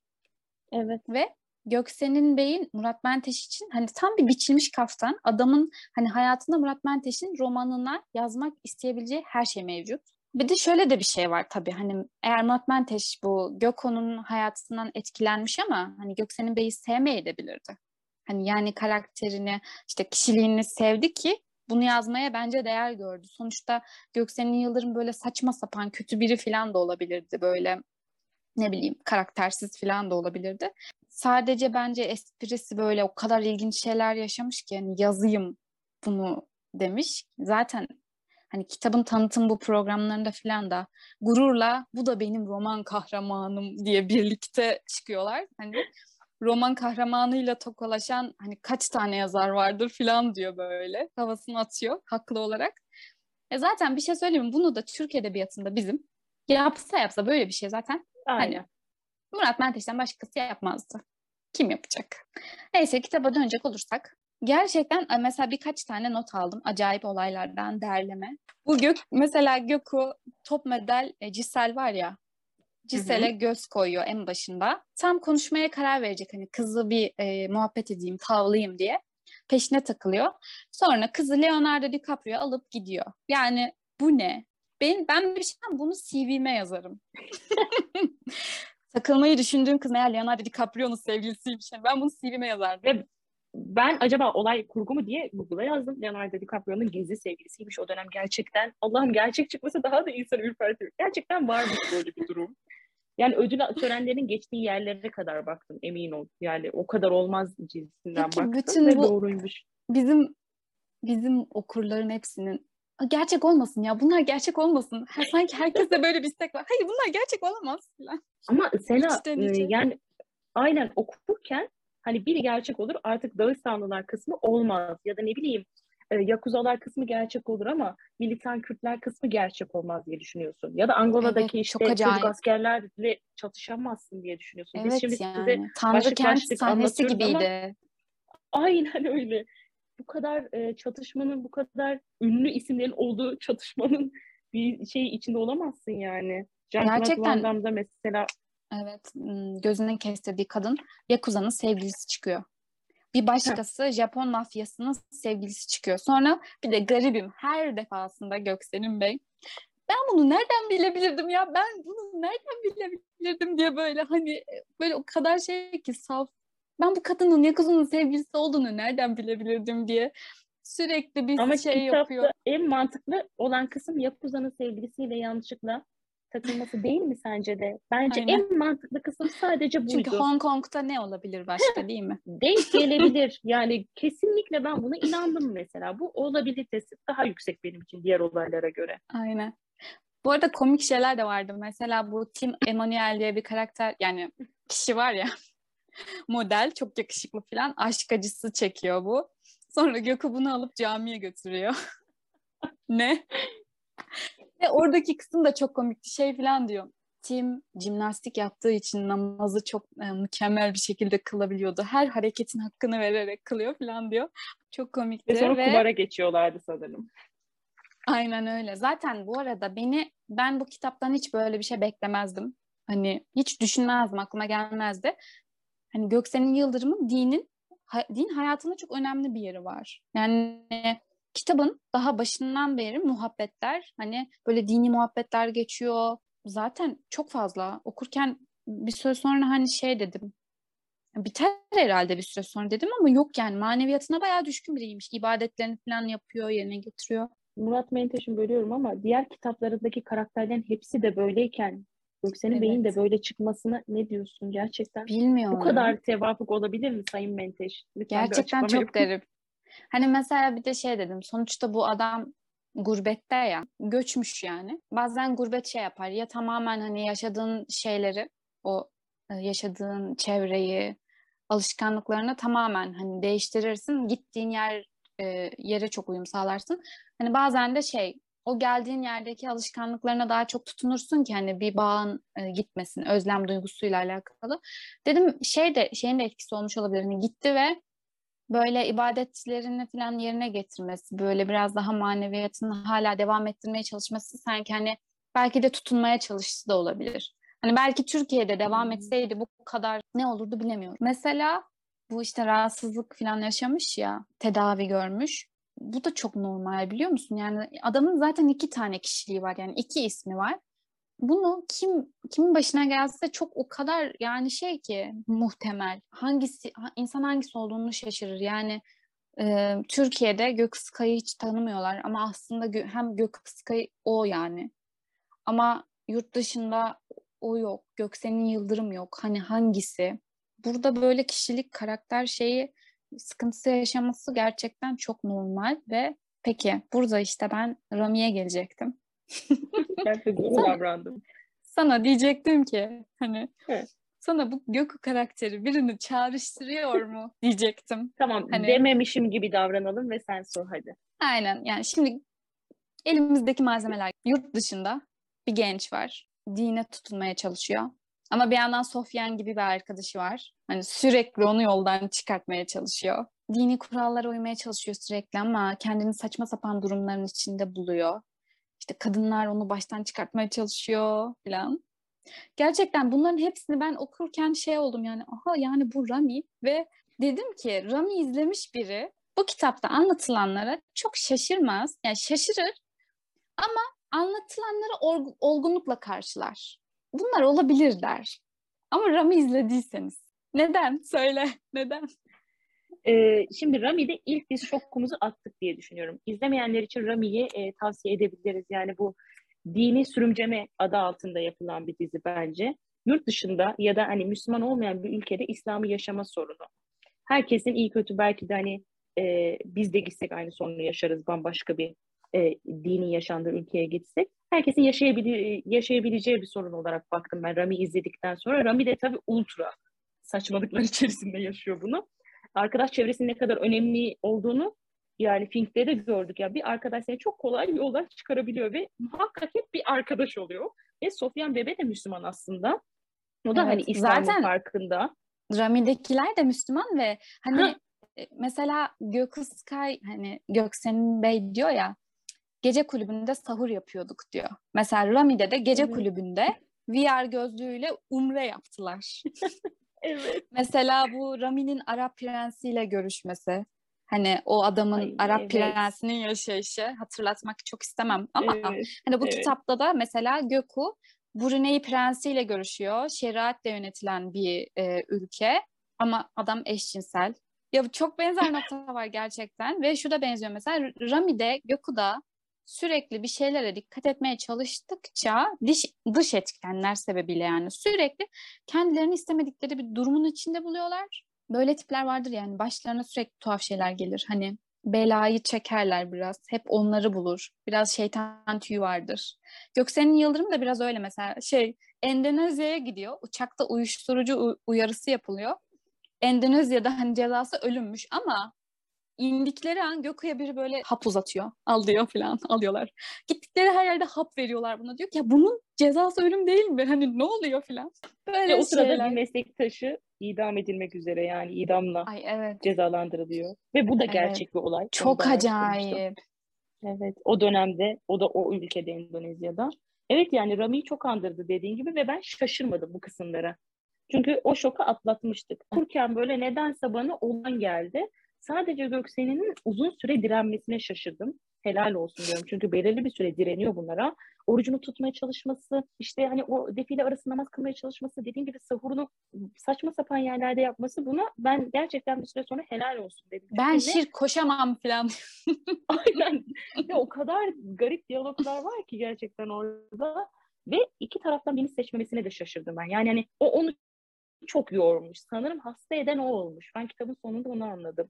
Evet. Ve Göksel'in Bey'in Murat Menteş için hani tam bir biçilmiş kaftan. Adamın hani hayatında Murat Menteş'in romanına yazmak isteyebileceği her şey mevcut. Bir de şöyle de bir şey var tabii hani eğer Murat Menteş bu Gökhan'ın hayatından etkilenmiş ama hani Göksel'in Bey'i sevmeyebilirdi. Hani yani karakterini işte kişiliğini sevdi ki bunu yazmaya bence değer gördü. Sonuçta Göksel'in Yıldırım böyle saçma sapan kötü biri falan da olabilirdi böyle ne bileyim karaktersiz falan da olabilirdi. Sadece bence esprisi böyle o kadar ilginç şeyler yaşamış ki yani yazayım bunu demiş. Zaten hani kitabın tanıtım bu programlarında falan da gururla bu da benim roman kahramanım diye birlikte çıkıyorlar. Hani roman kahramanıyla tokalaşan hani kaç tane yazar vardır falan diyor böyle. Havasını atıyor haklı olarak. E zaten bir şey söyleyeyim mi? Bunu da Türk Edebiyatı'nda bizim yapsa yapsa böyle bir şey zaten hani Aynen. hani Murat Menteş'ten başkası yapmazdı. Kim yapacak? Neyse kitaba dönecek olursak Gerçekten mesela birkaç tane not aldım acayip olaylardan derleme. Bu Gök mesela Göku top medal e, Cisel var ya Cisel'e göz koyuyor en başında. Tam konuşmaya karar verecek hani kızı bir e, muhabbet edeyim, tavlayayım diye. Peşine takılıyor. Sonra kızı Leonardo DiCaprio alıp gidiyor. Yani bu ne? Ben, ben bir şeyden bunu CV'me yazarım. Takılmayı düşündüğüm kız meğer Leonardo DiCaprio'nun sevgilisiymiş. Yani ben bunu CV'me yazardım. Ve ben acaba olay kurgu mu diye Google'a yazdım. Leonardo DiCaprio'nun gizli sevgilisiymiş o dönem gerçekten. Allah'ım gerçek çıkması daha da insanı ürpertiyor. Gerçekten varmış böyle bir durum. Yani ödül törenlerinin geçtiği yerlere kadar baktım emin ol. Yani o kadar olmaz cinsinden Peki, baktım bütün ve bu- doğruymuş. Bizim bizim okurların hepsinin "Aa, gerçek olmasın ya bunlar gerçek olmasın. Ha, sanki herkeste böyle bir istek var. Hayır bunlar gerçek olamaz falan. Ama Sena e, yani aynen okurken hani biri gerçek olur artık Dağıstanlılar kısmı olmaz. Ya da ne bileyim e, Yakuzalar kısmı gerçek olur ama militan Kürtler kısmı gerçek olmaz diye düşünüyorsun. Ya da Angola'daki Evet, işte çok acayip. çocuk askerlerle çatışamazsın diye düşünüyorsun. Biz Evet şimdi size yani. Tanrı başlık kent sahnesi anlatıyoruz ama- gibiydi. aynen öyle. Bu kadar e, çatışmanın, bu kadar ünlü isimlerin olduğu çatışmanın bir şey içinde olamazsın yani. Jean-Claude Gerçekten. Mesela Evet, ım, gözünden kestirdiği kadın Yakuza'nın sevgilisi çıkıyor. Bir başkası Japon mafyasının sevgilisi çıkıyor. Sonra bir de garibim her defasında Göksel'in Bey. Ben bunu nereden bilebilirdim ya? Ben bunu nereden bilebilirdim diye böyle hani e, böyle o kadar şey ki saf. Ben bu kadının Yakuza'nın sevgilisi olduğunu nereden bilebilirdim diye sürekli bir Ama şey yapıyor. en mantıklı olan kısım Yakuza'nın sevgilisiyle yanlışlıkla takılması değil mi sence de? Bence Aynen. en mantıklı kısım sadece buydu. Çünkü Hong Kong'da ne olabilir başka değil mi? Denk gelebilir. Yani kesinlikle ben buna inandım mesela. Bu olabilitesi daha yüksek benim için diğer olaylara göre. Aynen. Bu arada komik şeyler de vardı. Mesela bu Tim Emanuel diye bir karakter yani kişi var ya model çok yakışıklı falan aşk acısı çekiyor bu. Sonra Gökü bunu alıp camiye götürüyor. ne? Ve oradaki kısım da çok komikti. Şey falan diyor. Tim jimnastik yaptığı için namazı çok e, mükemmel bir şekilde kılabiliyordu. Her hareketin hakkını vererek kılıyor falan diyor. Çok komikti. Ve sonra ve... kumara geçiyorlardı sanırım. Aynen öyle. Zaten bu arada beni ben bu kitaptan hiç böyle bir şey beklemezdim. Hani hiç düşünmezdim, aklıma gelmezdi. Hani Göksel'in Yıldırım'ın dinin ha- din hayatında çok önemli bir yeri var. Yani kitabın daha başından beri muhabbetler hani böyle dini muhabbetler geçiyor. Zaten çok fazla okurken bir süre sonra hani şey dedim. Biter herhalde bir süre sonra dedim ama yok yani maneviyatına bayağı düşkün biriymiş. İbadetlerini falan yapıyor, yerine getiriyor. Murat Menteş'in bölüyorum ama diğer kitaplarındaki karakterlerin hepsi de böyleyken Göksel'in Bey'in de Evet. böyle çıkmasına ne diyorsun gerçekten? Bilmiyorum. Bu kadar tevafuk olabilir mi Sayın Menteş? Lütfen Gerçekten çok yapın. garip. Hani mesela bir de şey dedim. Sonuçta bu adam gurbette ya. Göçmüş yani. Bazen gurbet şey yapar. Ya tamamen hani yaşadığın şeyleri, o e, yaşadığın çevreyi, alışkanlıklarını tamamen hani değiştirirsin. Gittiğin yer e, yere çok uyum sağlarsın. Hani bazen de şey o geldiğin yerdeki alışkanlıklarına daha çok tutunursun ki hani bir bağın e, gitmesin, özlem duygusuyla alakalı. Dedim şey de şeyin de etkisi olmuş olabilir. Hani gitti ve böyle ibadetlerini falan yerine getirmesi, böyle biraz daha maneviyatını hala devam ettirmeye çalışması sanki hani belki de tutunmaya çalıştığı da olabilir. Hani belki Türkiye'de devam etseydi bu kadar ne olurdu bilemiyorum. Mesela bu işte rahatsızlık falan yaşamış ya, tedavi görmüş. Bu da çok normal biliyor musun? Yani adamın zaten iki tane kişiliği var yani iki ismi var. Bunu kim kimin başına gelse çok o kadar yani şey ki muhtemel. Hangisi ha- insan hangisi olduğunu şaşırır. Yani e, Türkiye'de Gökıskay'ı hiç tanımıyorlar ama aslında gö- hem Gökıskay o yani. Ama yurt dışında o yok. Göksel'in Yıldırım yok. Hani hangisi? Burada böyle kişilik, karakter şeyi sıkıntısı yaşaması gerçekten çok normal ve peki burada işte ben Rami'ye gelecektim. Ben de doğru davrandım. Sana diyecektim ki hani Evet. sana bu Gökü karakteri birini çağrıştırıyor mu diyecektim. Tamam Hani- dememişim gibi davranalım ve sen sor hadi. Aynen yani şimdi elimizdeki malzemeler yurt dışında bir genç var. Dine tutunmaya çalışıyor. Ama bir yandan Sofyan gibi bir arkadaşı var. Hani sürekli onu yoldan çıkartmaya çalışıyor. Dini kurallara uymaya çalışıyor sürekli ama kendini saçma sapan durumların içinde buluyor. İşte kadınlar onu baştan çıkartmaya çalışıyor falan. Gerçekten bunların hepsini ben okurken şey oldum yani aha yani bu Rami ve dedim ki Rami izlemiş biri bu kitapta anlatılanlara çok şaşırmaz. Yani şaşırır ama anlatılanları ol- olgunlukla karşılar. Bunlar olabilir der. Ama Rami izlediyseniz. Neden? Söyle. Neden? Ee, şimdi Rami'de ilk biz şokumuzu attık diye düşünüyorum. İzlemeyenler için Rami'yi e, tavsiye edebiliriz. Yani bu dini sürümceme adı altında yapılan bir dizi bence. Yurt dışında ya da hani Müslüman olmayan bir ülkede İslam'ı yaşama sorunu. Herkesin iyi kötü belki de hani e, biz de gitsek aynı sorunu yaşarız bambaşka bir e, dini yaşandığı ülkeye gitsek. Herkesin yaşayabile yaşayabileceği bir sorun olarak baktım ben Rami izledikten sonra. Rami de tabii ultra saçmalıklar içerisinde yaşıyor bunu. Arkadaş çevresinin ne kadar önemli olduğunu yani Fink'te de gördük ya bir arkadaş seni çok kolay yoldan çıkarabiliyor ve muhakkak hep bir arkadaş oluyor. Ve Sofyan Bebe de Müslüman aslında. O da Evet, hani İslam'ın zaten- farkında. Rami'dekiler de Müslüman ve hani e, mesela Gökü Sky hani Göksen'in Bey diyor ya gece kulübünde sahur yapıyorduk diyor. Mesela Rami'de de gece Evet. kulübünde VR gözlüğüyle umre yaptılar. Evet. Mesela bu Rami'nin Arap prensiyle görüşmesi. Hani o adamın Ay, Arap evet. prensinin yaşayışı hatırlatmak çok istemem ama evet. hani bu evet. kitapta da mesela Göku Brunei prensiyle görüşüyor. Şeriatle yönetilen bir e, ülke ama adam eşcinsel. Ya çok benzer nokta var gerçekten ve şu da benziyor mesela Rami'de Göku'da sürekli bir şeylere dikkat etmeye çalıştıkça dış, dış etkenler sebebiyle yani sürekli kendilerini istemedikleri bir durumun içinde buluyorlar. Böyle tipler vardır yani başlarına sürekli tuhaf şeyler gelir. Hani belayı çekerler biraz. Hep onları bulur. Biraz şeytan tüyü vardır. Göksel'in Yıldırım da biraz öyle mesela şey Endonezya'ya gidiyor. Uçakta uyuşturucu uyarısı yapılıyor. Endonezya'da hani cezası ölümmüş ama indikleri an Gökü'ye biri böyle hap uzatıyor. Al diyor falan alıyorlar. Gittikleri her yerde hap veriyorlar buna. Diyor ki ya bunun cezası ölüm değil mi? Hani ne oluyor falan. Böyle Ve o sırada şeyler. bir meslektaşı idam edilmek üzere yani idamla Ay evet. cezalandırılıyor. Ve bu da Evet. gerçek bir olay. Çok acayip. Evet, o dönemde, o da o ülkede Endonezya'da. Evet yani Rami'yi çok andırdı dediğin gibi ve ben şaşırmadım bu kısımlara. Çünkü o şoku atlatmıştık. Kurken böyle nedense bana olan geldi. Sadece Göksen'in uzun süre direnmesine şaşırdım. Helal olsun diyorum. Çünkü belirli bir süre direniyor bunlara. Orucunu tutmaya çalışması, işte hani o defile arası namaz kılmaya çalışması, dediğim gibi sahurunu saçma sapan yerlerde yapması buna ben gerçekten bir süre sonra helal olsun dedim. Ben Çünkü ne- şirk koşamam falan. Aynen. Ya o kadar garip diyaloglar var ki gerçekten orada. Ve iki taraftan beni seçmemesine de şaşırdım ben. Yani hani o onu çok yormuş. Sanırım hasta eden o olmuş. Ben kitabın sonunda onu anladım.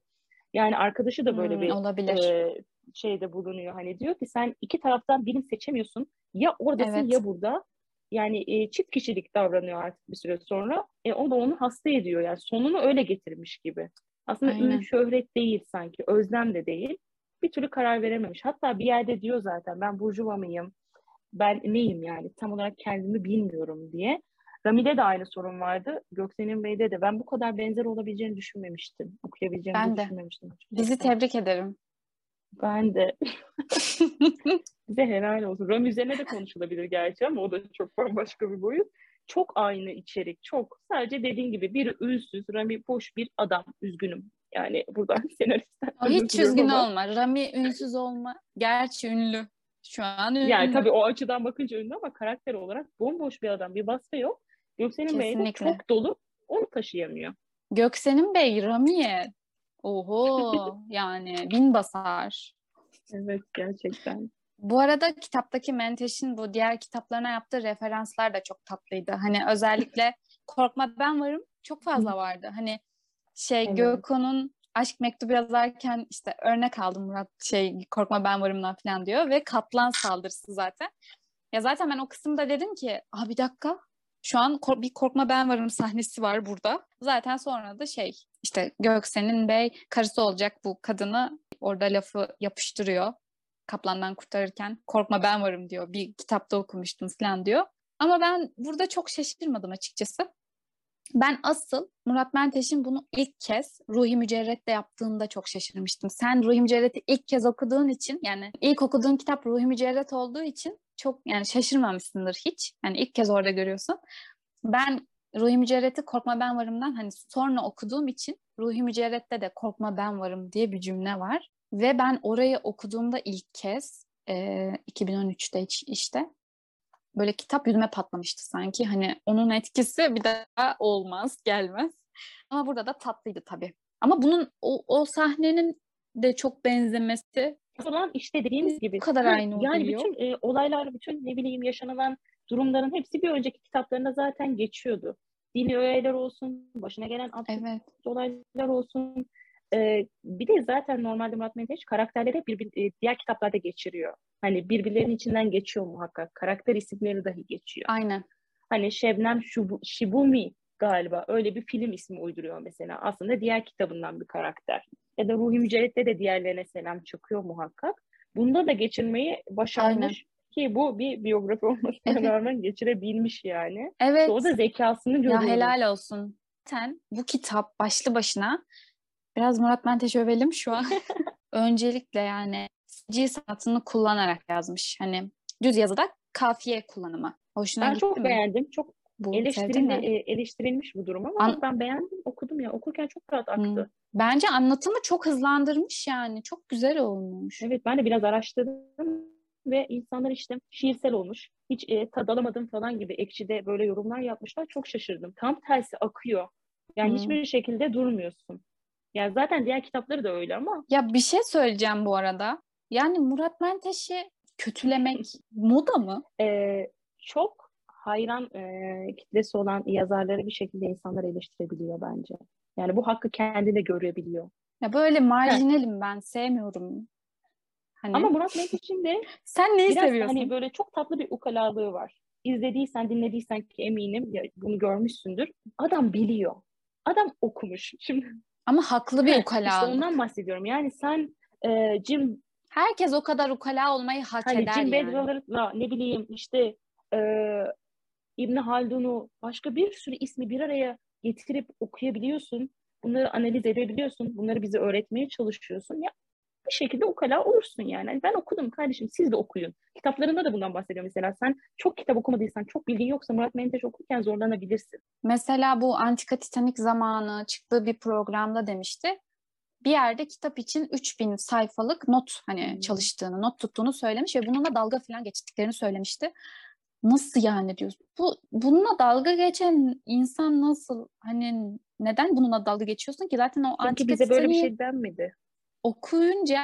Yani arkadaşı da böyle Hmm, bir olabilir. e, şeyde bulunuyor. Hani diyor ki sen iki taraftan birini seçemiyorsun. Ya oradasın Evet. ya burada. Yani e, çift kişilik davranıyor artık bir süre sonra. E, o da onu hasta ediyor. Yani sonunu öyle getirmiş gibi. Aslında Aynen. ün şöhret değil sanki. Özlem de değil. Bir türlü karar verememiş. Hatta bir yerde diyor zaten ben burjuva mıyım? Ben neyim yani? Tam olarak kendimi bilmiyorum diye. Rami'de de aynı sorun vardı. Göksen'in Bey'de de. Ben bu kadar benzer olabileceğini düşünmemiştim. Okuyabileceğimi Ben de düşünmemiştim. Bizi tebrik ederim. Ben de. Bize helal olsun. Rami üzerine de konuşulabilir gerçi ama o da çok bambaşka bir boyut. Çok aynı içerik, çok. Sadece dediğin gibi biri ünsüz, Rami boş bir adam. Üzgünüm. Yani buradan senaristten hiç üzgün ama- olma. Rami ünsüz olma. Gerçi ünlü. Şu an ünlü. Yani tabii o açıdan bakınca ünlü ama karakter olarak bomboş bir adam. Bir vasfı yok. Göksel'in Bey de Kesinlikle. çok dolu. Onu taşıyamıyor. Göksen'in Bey Rami'ye. Oho yani bin basar. Evet gerçekten. Bu arada kitaptaki Menteş'in bu diğer kitaplarına yaptığı referanslar da çok tatlıydı. Hani özellikle Korkma Ben Varım çok fazla vardı. Hani şey Evet. Gökhan'ın aşk mektubu yazarken işte örnek aldım Murat şey Korkma Ben Varım'dan falan diyor ve kaplan saldırısı zaten. Ya zaten ben o kısımda dedim ki ah bir dakika şu an kor- bir Korkma Ben Varım sahnesi var burada. Zaten sonra da şey işte Göksen'in Bey karısı olacak bu kadını orada lafı yapıştırıyor. Kaplandan kurtarırken korkma ben varım diyor. Bir kitapta okumuştum falan diyor. Ama ben burada çok şaşırmadım açıkçası. Ben asıl Murat Menteş'in bunu ilk kez Ruhi Mücerret'te yaptığında çok şaşırmıştım. Sen Ruhi Mücerret'i ilk kez okuduğun için yani ilk okuduğun kitap Ruhi Mücerret olduğu için çok yani şaşırmamışsındır hiç. Yani ilk kez orada görüyorsun. Ben Ruhi Mücerret'i Korkma Ben Varım'dan hani sonra okuduğum için Ruhi Mücerret'te de Korkma Ben Varım diye bir cümle var. Ve ben orayı okuduğumda ilk kez e, 2013'te işte böyle kitap yüzüme patlamıştı sanki. Hani onun etkisi bir daha olmaz, gelmez. Ama burada da tatlıydı tabii. Ama bunun o, o sahnenin de çok benzemesi falan işte dediğiniz gibi. Bu kadar aynı Yani oluyor. bütün e, olaylar, bütün ne bileyim yaşanılan durumların hepsi bir önceki kitaplarında zaten geçiyordu. Dini öğeler olsun, başına gelen Evet. olaylar olsun. E, bir de zaten normalde Murat Menteş karakterleri bir, bir- e, diğer kitaplarda geçiriyor. Hani birbirlerinin içinden geçiyor muhakkak. Karakter isimleri dahi geçiyor. Aynen. Hani Şebnem Şubu, Shibumi galiba öyle bir film ismi uyduruyor mesela. Aslında diğer kitabından bir karakter. Ya da Ruhi Mücerret'te de diğerlerine selam çıkıyor muhakkak. Bunda da geçirmeyi başarmış ki bu bir biyografi olmasına Evet. rağmen geçirebilmiş yani. Evet. O da zekasını Ya görüyoruz. helal olsun. Zaten bu kitap başlı başına biraz Murat Menteş övelim şu an. Öncelikle yani sicil sanatını kullanarak yazmış. Hani düz yazıda kafiye kullanımı. Hoşuna Ben çok mi? beğendim. Çok Bu eleştirildi, e, eleştirilmiş bu durum ama An- ben beğendim, okudum ya. Okurken çok rahat aktı. Hmm. Bence anlatımı çok hızlandırmış yani. Çok güzel olmuş. Evet ben de biraz araştırdım ve insanlar işte şiirsel olmuş. Hiç e, tad alamadım falan gibi ekşide böyle yorumlar yapmışlar. Çok şaşırdım. Tam tersi akıyor. Yani Hmm. hiçbir şekilde durmuyorsun. Yani zaten diğer kitapları da öyle ama Ya bir şey söyleyeceğim bu arada. Yani Murat Menteş'i kötülemek moda mı? e, çok hayran e, kitlesi olan yazarları bir şekilde insanlar eleştirebiliyor bence. Yani bu hakkı kendine görebiliyor. Ya böyle marjinalim ben sevmiyorum. Hani Ama Murat Menteş'in de sen neyi biraz seviyorsun? hani böyle çok tatlı bir ukalalığı var. İzlediysen, dinlediysen ki eminim ya bunu görmüşsündür. Adam biliyor. Adam okumuş. Şimdi Ama haklı bir işte ukalalık. ondan bahsediyorum. Yani sen e, Jim Herkes o kadar ukala olmayı hak hani eder Jim yani. Bedroller'la ne bileyim işte e, İbn Haldun'u başka bir sürü ismi bir araya getirip okuyabiliyorsun. Bunları analiz edebiliyorsun. Bunları bize öğretmeye çalışıyorsun. Ya bir şekilde ukala olursun yani. Hani ben okudum kardeşim siz de okuyun. Kitaplarında da bundan bahsediyor mesela. Sen çok kitap okumadıysan, çok bilgin yoksa Murat Menteş okurken zorlanabilirsin. Mesela bu Antika Titanik zamanı çıktığı bir programda demişti. Bir yerde kitap için 3000 sayfalık not hani Hmm. çalıştığını, not tuttuğunu söylemiş ve bununla dalga falan geçtiklerini söylemişti. Nasıl yani diyoruz? Bu bununla dalga geçen insan nasıl hani neden bununla dalga geçiyorsun ki? Zaten o Çünkü Antika bize böyle bir şey denmedi. okuyunca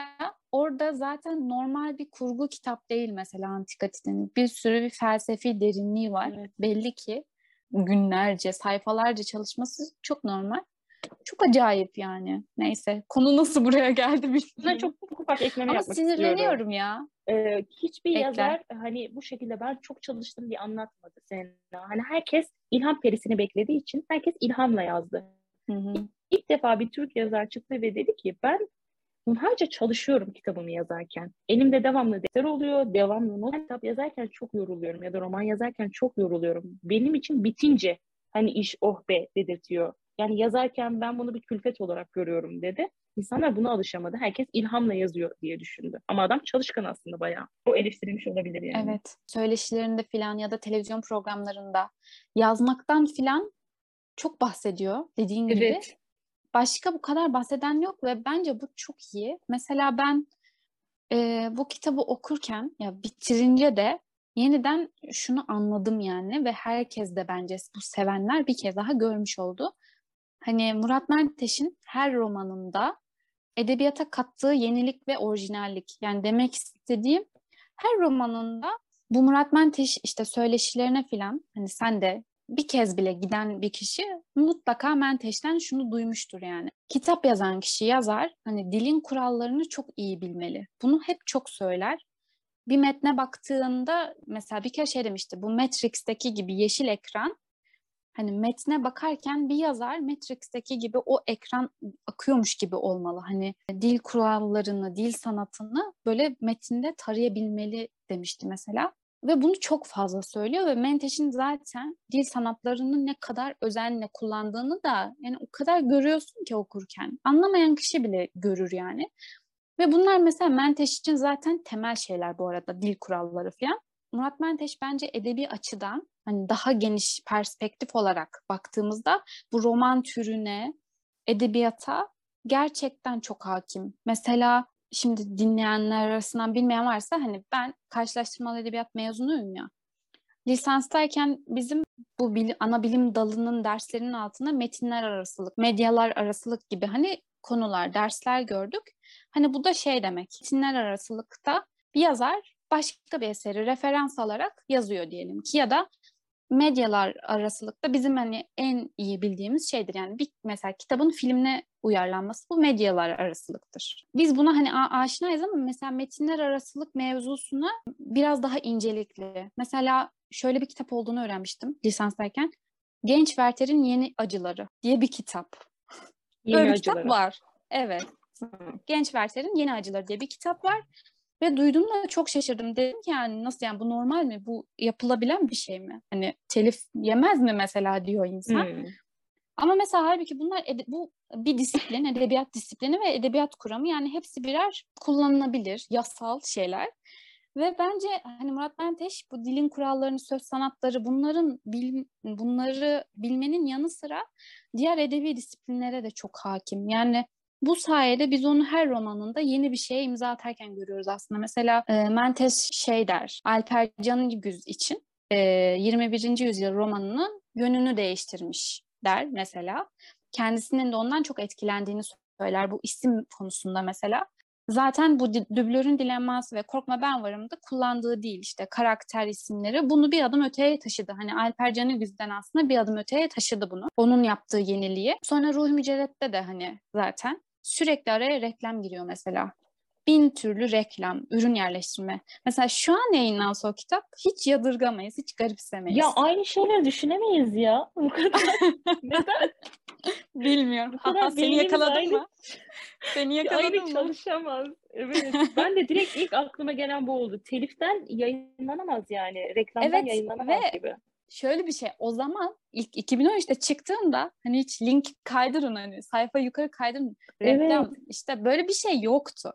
orada zaten normal bir kurgu kitap değil mesela Antika. Bir sürü bir felsefi derinliği var. Evet. Belli ki günlerce, sayfalarca çalışması çok normal. Çok acayip yani. Neyse. Konu nasıl buraya geldi bilmiyorum. çok ufak ekleme Ama yapmak istiyorum. sinirleniyorum ya. Ee, hiçbir Ekler. yazar hani bu şekilde ben çok çalıştım diye anlatmadı Sena. Hani herkes ilham perisini beklediği için herkes ilhamla yazdı. Hı hı. İlk defa bir Türk yazar çıktı ve dedi ki ben hunharca çalışıyorum kitabımı yazarken. Elimde devamlı defter oluyor, devamlı not kitap yazarken çok yoruluyorum ya da roman yazarken çok yoruluyorum. Benim için bitince hani iş oh be dedirtiyor. Yani yazarken ben bunu bir külfet olarak görüyorum dedi. İnsanlar buna alışamadı. Herkes ilhamla yazıyor diye düşündü. Ama adam çalışkan aslında bayağı. O eleştirilmiş olabilir yani. Evet. Söyleşilerinde filan ya da televizyon programlarında yazmaktan filan çok bahsediyor dediğin gibi. Evet. Başka bu kadar bahseden yok ve bence bu çok iyi. Mesela ben e, bu kitabı okurken ya bitirince de yeniden şunu anladım yani ve herkes de bence bu sevenler bir kez daha görmüş oldu. Hani Murat Menteş'in her romanında edebiyata kattığı yenilik ve orijinallik. Yani demek istediğim her romanında bu Murat Menteş işte söyleşilerine filan hani sen de bir kez bile giden bir kişi mutlaka Menteş'ten şunu duymuştur yani. Kitap yazan kişi yazar hani dilin kurallarını çok iyi bilmeli. Bunu hep çok söyler. Bir metne baktığında mesela bir kere şey demişti bu Matrix'teki gibi yeşil ekran hani metne bakarken bir yazar Matrix'teki gibi o ekran akıyormuş gibi olmalı. Hani dil kurallarını, dil sanatını böyle metinde tarayabilmeli demişti mesela. Ve bunu çok fazla söylüyor ve Menteş'in zaten dil sanatlarını ne kadar özenle kullandığını da yani o kadar görüyorsun ki okurken. Anlamayan kişi bile görür yani. Ve bunlar mesela Menteş için zaten temel şeyler bu arada dil kuralları falan. Murat Menteş bence edebi açıdan hani daha geniş perspektif olarak baktığımızda bu roman türüne, edebiyata gerçekten çok hakim. Mesela şimdi dinleyenler arasından bilmeyen varsa hani ben karşılaştırmalı edebiyat mezunuyum ya. Lisanstayken bizim bu bil, ana bilim dalının derslerinin altında metinler arasılık, medyalar arasılık gibi hani konular, dersler gördük. Hani bu da şey demek, metinler arasılıkta bir yazar başka bir eseri referans alarak yazıyor diyelim ki ya da medyalar arasılıkta bizim hani en iyi bildiğimiz şeydir. Yani bir mesela kitabın filmine uyarlanması bu medyalar arasılıktır. Biz buna hani aşinayız ama mesela metinler arasılık mevzusuna biraz daha incelikli. Mesela şöyle bir kitap olduğunu öğrenmiştim lisanstayken. Genç Werther'in Yeni Acıları diye bir kitap. Yeni Böyle bir kitap var. Evet. Genç Werther'in Yeni Acıları diye bir kitap var. Ve duyduğumda çok şaşırdım. Dedim ki yani nasıl yani bu normal mi? Bu yapılabilen bir şey mi? Hani telif yemez mi mesela diyor insan. Hmm. Ama mesela halbuki bunlar bu bir disiplin, edebiyat disiplini ve edebiyat kuramı yani hepsi birer kullanılabilir yasal şeyler. Ve bence hani Murat Menteş bu dilin kurallarını, söz sanatları bunların bil, bunları bilmenin yanı sıra diğer edebi disiplinlere de çok hakim. Yani bu sayede biz onu her romanında yeni bir şeye imza atarken görüyoruz aslında. Mesela e, Mentes şey der, Alper Canıgüz için e, 21. yüzyıl romanının yönünü değiştirmiş der mesela. Kendisinin de ondan çok etkilendiğini söyler bu isim konusunda mesela. Zaten bu dublörün dilenması ve Korkma Ben Varım'da kullandığı değil işte karakter isimleri bunu bir adım öteye taşıdı. Hani Alper Canıgüz'den aslında bir adım öteye taşıdı bunu. Onun yaptığı yeniliği. Sonra Ruh Mücerret'te de hani zaten sürekli araya reklam giriyor mesela. Bin türlü reklam, ürün yerleştirme. Mesela şu an yayınlansa o kitap hiç yadırgamayız, hiç garipsemeyiz. Ya aynı şeyleri düşünemeyiz ya. Bu kadar. Neden? Bilmiyorum. Kadar seni yakaladım aynı... mı? Seni yakaladım aynı mı? çalışamaz. Evet. ben de direkt ilk aklıma gelen bu oldu. Teliften yayınlanamaz yani. Reklamdan evet, yayınlanamaz ve gibi şöyle bir şey o zaman ilk 2013'te çıktığında hani hiç link kaydırın hani sayfa yukarı kaydırın reklam evet. işte böyle bir şey yoktu.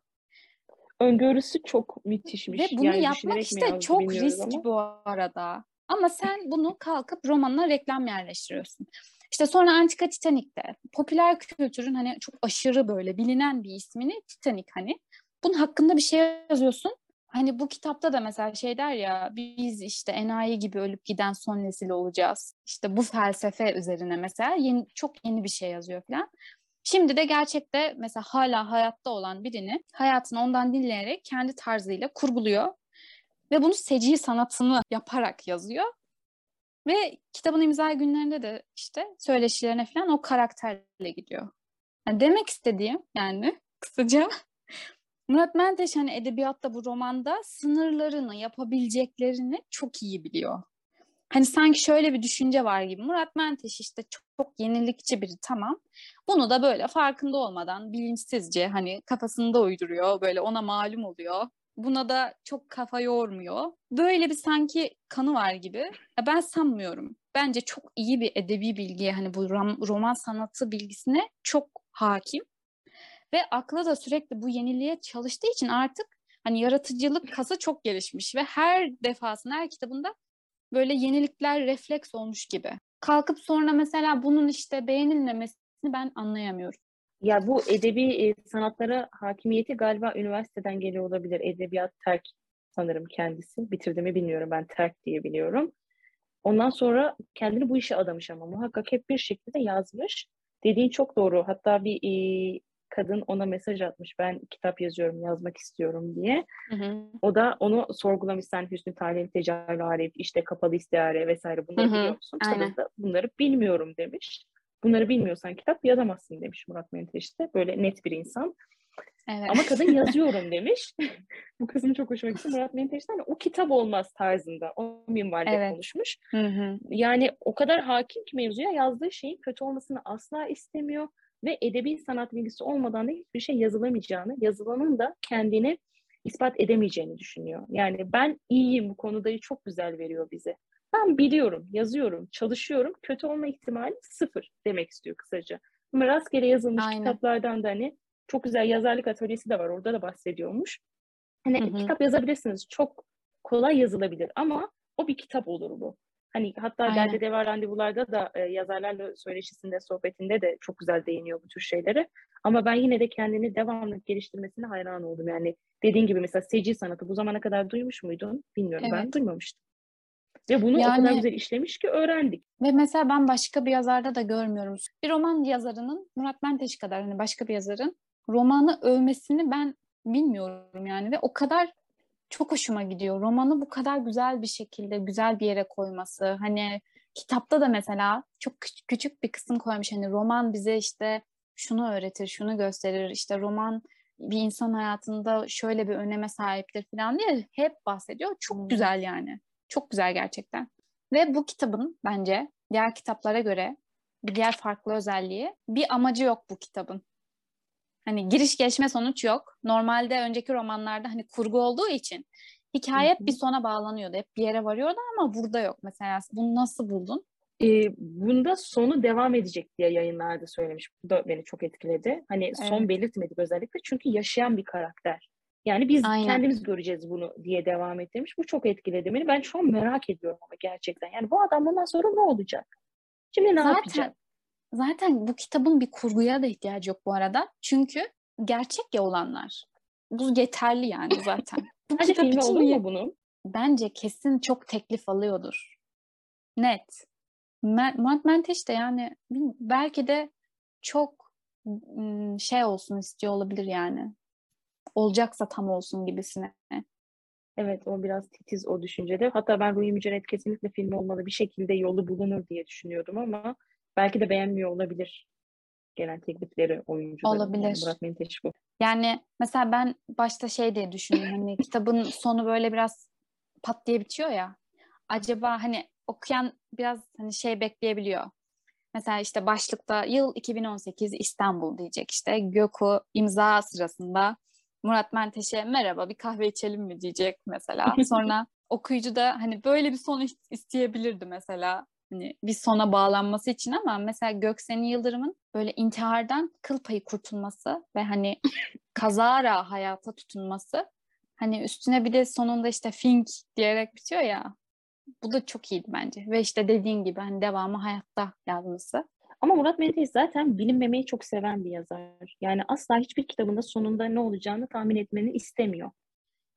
Öngörüsü çok müthişmiş. Ve bunu yani yapmak işte çok risk ama. bu arada. Ama sen bunu kalkıp romanına reklam yerleştiriyorsun. İşte sonra Antika Titanik'te popüler kültürün hani çok aşırı böyle bilinen bir ismini Titanic hani. Bunun hakkında bir şey yazıyorsun Hani bu kitapta da mesela şey der ya biz işte enayi gibi ölüp giden son nesil olacağız. İşte bu felsefe üzerine mesela yeni, çok yeni bir şey yazıyor falan. Şimdi de gerçekte mesela hala hayatta olan birini hayatını ondan dinleyerek kendi tarzıyla kurguluyor. Ve bunu seci sanatını yaparak yazıyor. Ve kitabın imza günlerinde de işte söyleşilerine falan o karakterle gidiyor. Yani demek istediğim yani kısaca Murat Menteş hani edebiyatta bu romanda sınırlarını, yapabileceklerini çok iyi biliyor. Hani sanki şöyle bir düşünce var gibi. Murat Menteş işte çok, çok yenilikçi biri tamam. Bunu da böyle farkında olmadan bilinçsizce hani kafasında uyduruyor. Böyle ona malum oluyor. Buna da çok kafa yormuyor. Böyle bir sanki kanı var gibi. Ya ben sanmıyorum. Bence çok iyi bir edebi bilgiye hani bu roman sanatı bilgisine çok hakim. Ve akla da sürekli bu yeniliğe çalıştığı için artık hani yaratıcılık kası çok gelişmiş ve her defasında her kitabında böyle yenilikler refleks olmuş gibi. Kalkıp sonra mesela bunun işte beğenilmemesini ben anlayamıyorum. Ya bu edebi e, sanatlara hakimiyeti galiba üniversiteden geliyor olabilir. Edebiyat terk sanırım kendisi. Bitirdi mi bilmiyorum ben terk diye biliyorum. Ondan sonra kendini bu işe adamış ama muhakkak hep bir şekilde yazmış. Dediğin çok doğru. Hatta bir e, kadın ona mesaj atmış ben kitap yazıyorum yazmak istiyorum diye. Hı hı. O da onu sorgulamış sen Hüsnü Talih'in Tecavüz Arif işte kapalı istihare vesaire bunları hı hı. biliyor musun? Aynen. da bunları bilmiyorum demiş. Bunları bilmiyorsan kitap yazamazsın demiş Murat Menteş de. Böyle net bir insan. Evet. Ama kadın yazıyorum demiş. Bu kızım çok hoşuma gitti. Murat Menteş'ten hani o kitap olmaz tarzında. O minvalde evet. konuşmuş. Hı hı. Yani o kadar hakim ki mevzuya yazdığı şeyin kötü olmasını asla istemiyor ve edebi sanat bilgisi olmadan da hiçbir şey yazılamayacağını, yazılanın da kendini ispat edemeyeceğini düşünüyor. Yani ben iyiyim bu konudayı çok güzel veriyor bize. Ben biliyorum, yazıyorum, çalışıyorum. Kötü olma ihtimali sıfır demek istiyor kısaca. Ama rastgele yazılmış Aynen. kitaplardan da hani çok güzel yazarlık atölyesi de var. Orada da bahsediyormuş. Hani hı hı. kitap yazabilirsiniz. Çok kolay yazılabilir ama o bir kitap olur bu. Hani hatta Aynen. Derde Deva Randevularda da e, yazarlarla söyleşisinde, sohbetinde de çok güzel değiniyor bu tür şeylere. Ama ben yine de kendini devamlı geliştirmesine hayran oldum. Yani dediğin gibi mesela seci sanatı bu zamana kadar duymuş muydun? Bilmiyorum ben Evet. duymamıştım. Ve bunu o kadar Yani- güzel işlemiş ki öğrendik. Ve mesela ben başka bir yazarda da görmüyorum. Bir roman yazarının Murat Menteş kadar hani başka bir yazarın romanı övmesini ben bilmiyorum yani ve o kadar çok hoşuma gidiyor. Romanı bu kadar güzel bir şekilde güzel bir yere koyması. Hani kitapta da mesela çok küç- küçük bir kısım koymuş. Hani roman bize işte şunu öğretir, şunu gösterir. İşte roman bir insan hayatında şöyle bir öneme sahiptir falan diye hep bahsediyor. Çok güzel yani. Çok güzel gerçekten. Ve bu kitabın bence diğer kitaplara göre bir diğer farklı özelliği bir amacı yok bu kitabın. Hani giriş gelişme sonuç yok. Normalde önceki romanlarda hani kurgu olduğu için hikaye hep bir sona bağlanıyordu. Hep bir yere varıyordu ama burada yok. Mesela bunu nasıl buldun? Ee, bunda sonu devam edecek diye yayınlarda söylemiş. Bu da beni çok etkiledi. Hani son Evet. belirtmedik özellikle çünkü yaşayan bir karakter. Yani biz Aynen. kendimiz göreceğiz bunu diye devam ettirmiş. Bu çok etkiledi beni. Ben şu an merak ediyorum ama gerçekten. Yani bu adam bundan sonra ne olacak? Şimdi ne Zaten yapacak? Zaten bu kitabın bir kurguya da ihtiyacı yok bu arada. Çünkü gerçek ya olanlar. Bu yeterli yani zaten. Bu Hadi kitap için olur mu bunun? bence kesin çok teklif alıyordur. Net. Murat Menteş de yani belki de çok şey olsun istiyor olabilir yani. Olacaksa tam olsun gibisine. Evet o biraz titiz o düşüncede. Hatta ben Ruhi Mücahit kesinlikle film olmalı bir şekilde yolu bulunur diye düşünüyordum ama belki de beğenmiyor olabilir gelen teklifleri oyuncuların. Yani Olabilir. Murat Menteş bu. Yani mesela ben başta şey diye düşündüm hani kitabın sonu böyle biraz pat diye bitiyor ya. Acaba hani okuyan biraz hani şey bekleyebiliyor. Mesela işte başlıkta yıl 2018 İstanbul diyecek işte. Göku imza sırasında Murat Menteş'e merhaba bir kahve içelim mi diyecek mesela. Sonra okuyucu da hani böyle bir son is- isteyebilirdi mesela. Hani bir sona bağlanması için ama mesela Göksen Yıldırım'ın böyle intihardan kıl payı kurtulması ve hani kazara hayata tutunması hani üstüne bir de sonunda işte Fink diyerek bitiyor ya bu da çok iyiydi bence ve işte dediğin gibi hani devamı hayatta yazması. Ama Murat Menteş zaten bilinmemeyi çok seven bir yazar. Yani asla hiçbir kitabında sonunda ne olacağını tahmin etmeni istemiyor.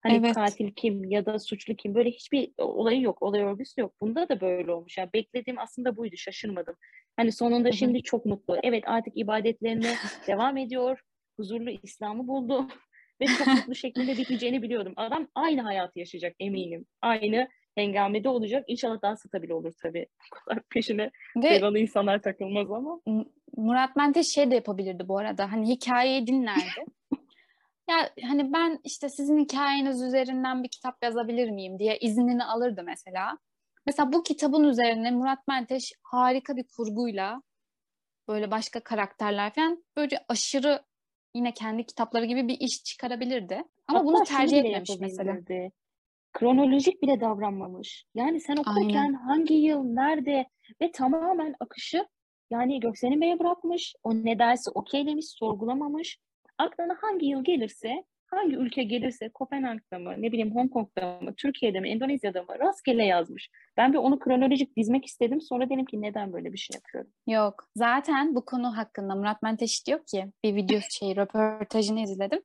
Hani Evet. katil kim ya da suçlu kim böyle hiçbir olayı yok, olay örgüsü yok. Bunda da böyle olmuş. Yani beklediğim aslında buydu, şaşırmadım. Hani sonunda Hı hı. şimdi çok mutlu. Evet artık ibadetlerine devam ediyor. Huzurlu İslam'ı buldu. Ve çok mutlu şekilde biteceğini biliyordum. Adam aynı hayatı yaşayacak eminim. Aynı hengamede olacak. İnşallah daha stabil olur tabii. Bu kadar peşine devamlı insanlar takılmaz ama. Murat Menteş şey de yapabilirdi bu arada. Hani hikayeyi dinlerdi. Ya hani ben işte sizin hikayeniz üzerinden bir kitap yazabilir miyim diye iznini alırdı mesela. Mesela bu kitabın üzerine Murat Menteş harika bir kurguyla böyle başka karakterler falan böyle aşırı yine kendi kitapları gibi bir iş çıkarabilirdi. Ama Hatta bunu tercih etmemiş mesela. Kronolojik bile davranmamış. Yani sen okurken Aynen. hangi yıl, nerede ve tamamen akışı yani Göksen'in Bey'e bırakmış. O ne derse okeylemiş, sorgulamamış. Aklına hangi yıl gelirse, hangi ülke gelirse, Kopenhag'da mı, ne bileyim Hong Kong'da mı, Türkiye'de mi, Endonezya'da mı rastgele yazmış. Ben bir onu kronolojik dizmek istedim. Sonra dedim ki neden böyle bir şey yapıyorum? Yok. Zaten bu konu hakkında Murat Menteş diyor ki bir video şey röportajını izledim.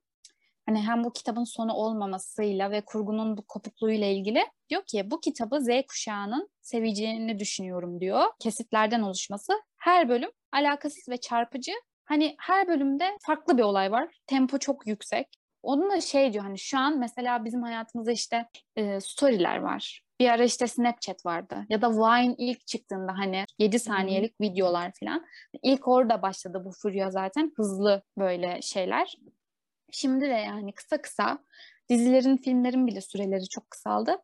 Hani hem bu kitabın sonu olmamasıyla ve kurgunun bu kopukluğuyla ilgili diyor ki bu kitabı Z kuşağının seveceğini düşünüyorum diyor. Kesitlerden oluşması. Her bölüm alakasız ve çarpıcı. Hani her bölümde farklı bir olay var. Tempo çok yüksek. Onun da şey diyor hani şu an mesela bizim hayatımızda işte e, storyler var. Bir ara işte Snapchat vardı. Ya da Vine ilk çıktığında hani 7 saniyelik videolar falan. İlk orada başladı bu furya zaten. Hızlı böyle şeyler. Şimdi de yani kısa kısa dizilerin, filmlerin bile süreleri çok kısaldı.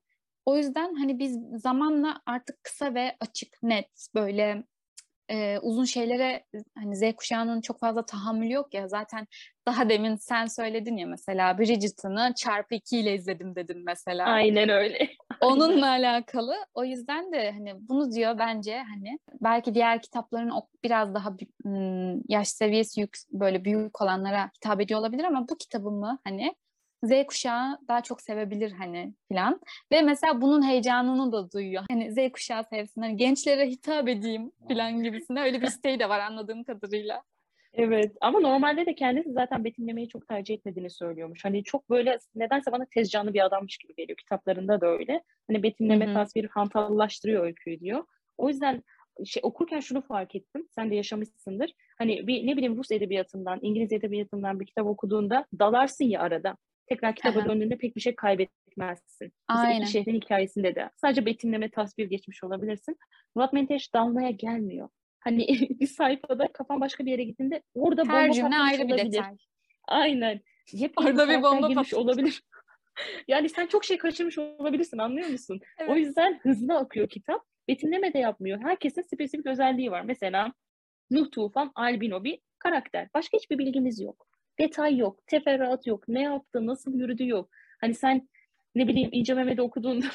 O yüzden hani biz zamanla artık kısa ve açık, net böyle e, uzun şeylere hani Z kuşağının çok fazla tahammülü yok ya zaten daha demin sen söyledin ya mesela Bridgerton'ı çarpı iki ile izledim dedin mesela. Aynen öyle. Onunla alakalı. O yüzden de hani bunu diyor bence hani belki diğer kitapların biraz daha yaş seviyesi yük, böyle büyük olanlara hitap ediyor olabilir ama bu kitabımı hani Z kuşağı daha çok sevebilir hani filan. Ve mesela bunun heyecanını da duyuyor. Hani Z kuşağı sevsin, hani gençlere hitap edeyim filan gibisinde öyle bir isteği de var anladığım kadarıyla. Evet ama normalde de kendisi zaten betimlemeyi çok tercih etmediğini söylüyormuş. Hani çok böyle nedense bana tez canlı bir adammış gibi geliyor. Kitaplarında da öyle. Hani betimleme Hı hı. tasviri hantallaştırıyor öyküyü diyor. O yüzden şey okurken şunu fark ettim. Sen de yaşamışsındır. Hani bir ne bileyim Rus edebiyatından, İngiliz edebiyatından bir kitap okuduğunda dalarsın ya arada. Tekrar kitaba Aha. döndüğünde pek bir şey kaybetmezsin. Mesela Aynen. iki şehrin hikayesinde de. Sadece betimleme tasvir geçmiş olabilirsin. Murat Menteş dalmaya gelmiyor. Hani bir sayfada kafan başka bir yere gittiğinde orada Her bomba cümle ayrı bir olabilir. detay. Aynen. Yepyeni Orada bir bomba girmiş olabilir. yani sen çok şey kaçırmış olabilirsin anlıyor musun? O Evet. yüzden hızlı akıyor kitap. Betimleme de yapmıyor. Herkesin spesifik özelliği var. Mesela Nuh Tufan albino bir karakter. Başka hiçbir bilgimiz yok. Detay yok, teferruat yok, ne yaptı, nasıl yürüdü yok. Hani sen ne bileyim İnce Mehmet'i okuduğunda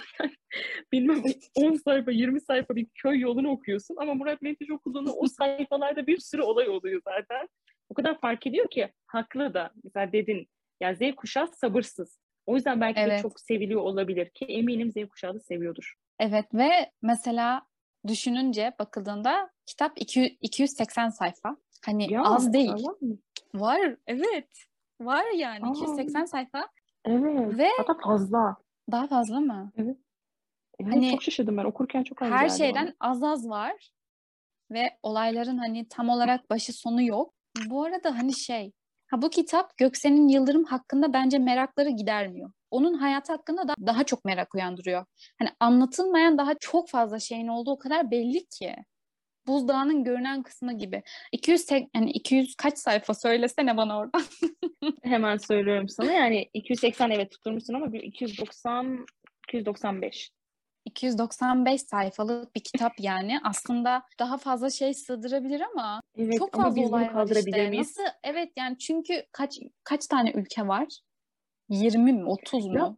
bilmem 10 sayfa, 20 sayfa bir köy yolunu okuyorsun ama Murat Menteş okuduğunda o sayfalarda bir sürü olay oluyor zaten. O kadar fark ediyor ki haklı da. Mesela dedin ya Z kuşağı sabırsız. O yüzden belki de Evet. çok seviliyor olabilir ki eminim Z kuşağı da seviyordur. Evet ve mesela düşününce bakıldığında kitap 200, 280 sayfa. Hani Ya, az değil. mı? Var evet. Var yani Aa. 280 sayfa. Evet. Ve- Hatta fazla. Daha fazla mı? Evet, Hani çok şaşırdım ben. Okurken çok az Her şeyden bana. az az var. Ve olayların hani tam olarak başı sonu yok. Bu arada hani şey, ha bu kitap Göksen'in Yıldırım hakkında bence merakları gidermiyor. Onun hayatı hakkında da daha çok merak uyandırıyor. Hani anlatılmayan daha çok fazla şeyin olduğu o kadar belli ki. Buzdağının görünen kısmı gibi. 200 tek- yani 200 kaç sayfa söylesene bana oradan. Hemen söylüyorum sana. Yani 280 evet tutturmuşsun ama bir 290 295. 295 sayfalık bir kitap yani. Aslında daha fazla şey sığdırabilir ama Evet çok ama fazla biz bunu olay var işte. miyiz? Nasıl? Evet yani çünkü kaç kaç tane ülke var? 20 mi? 30 mu? Ya,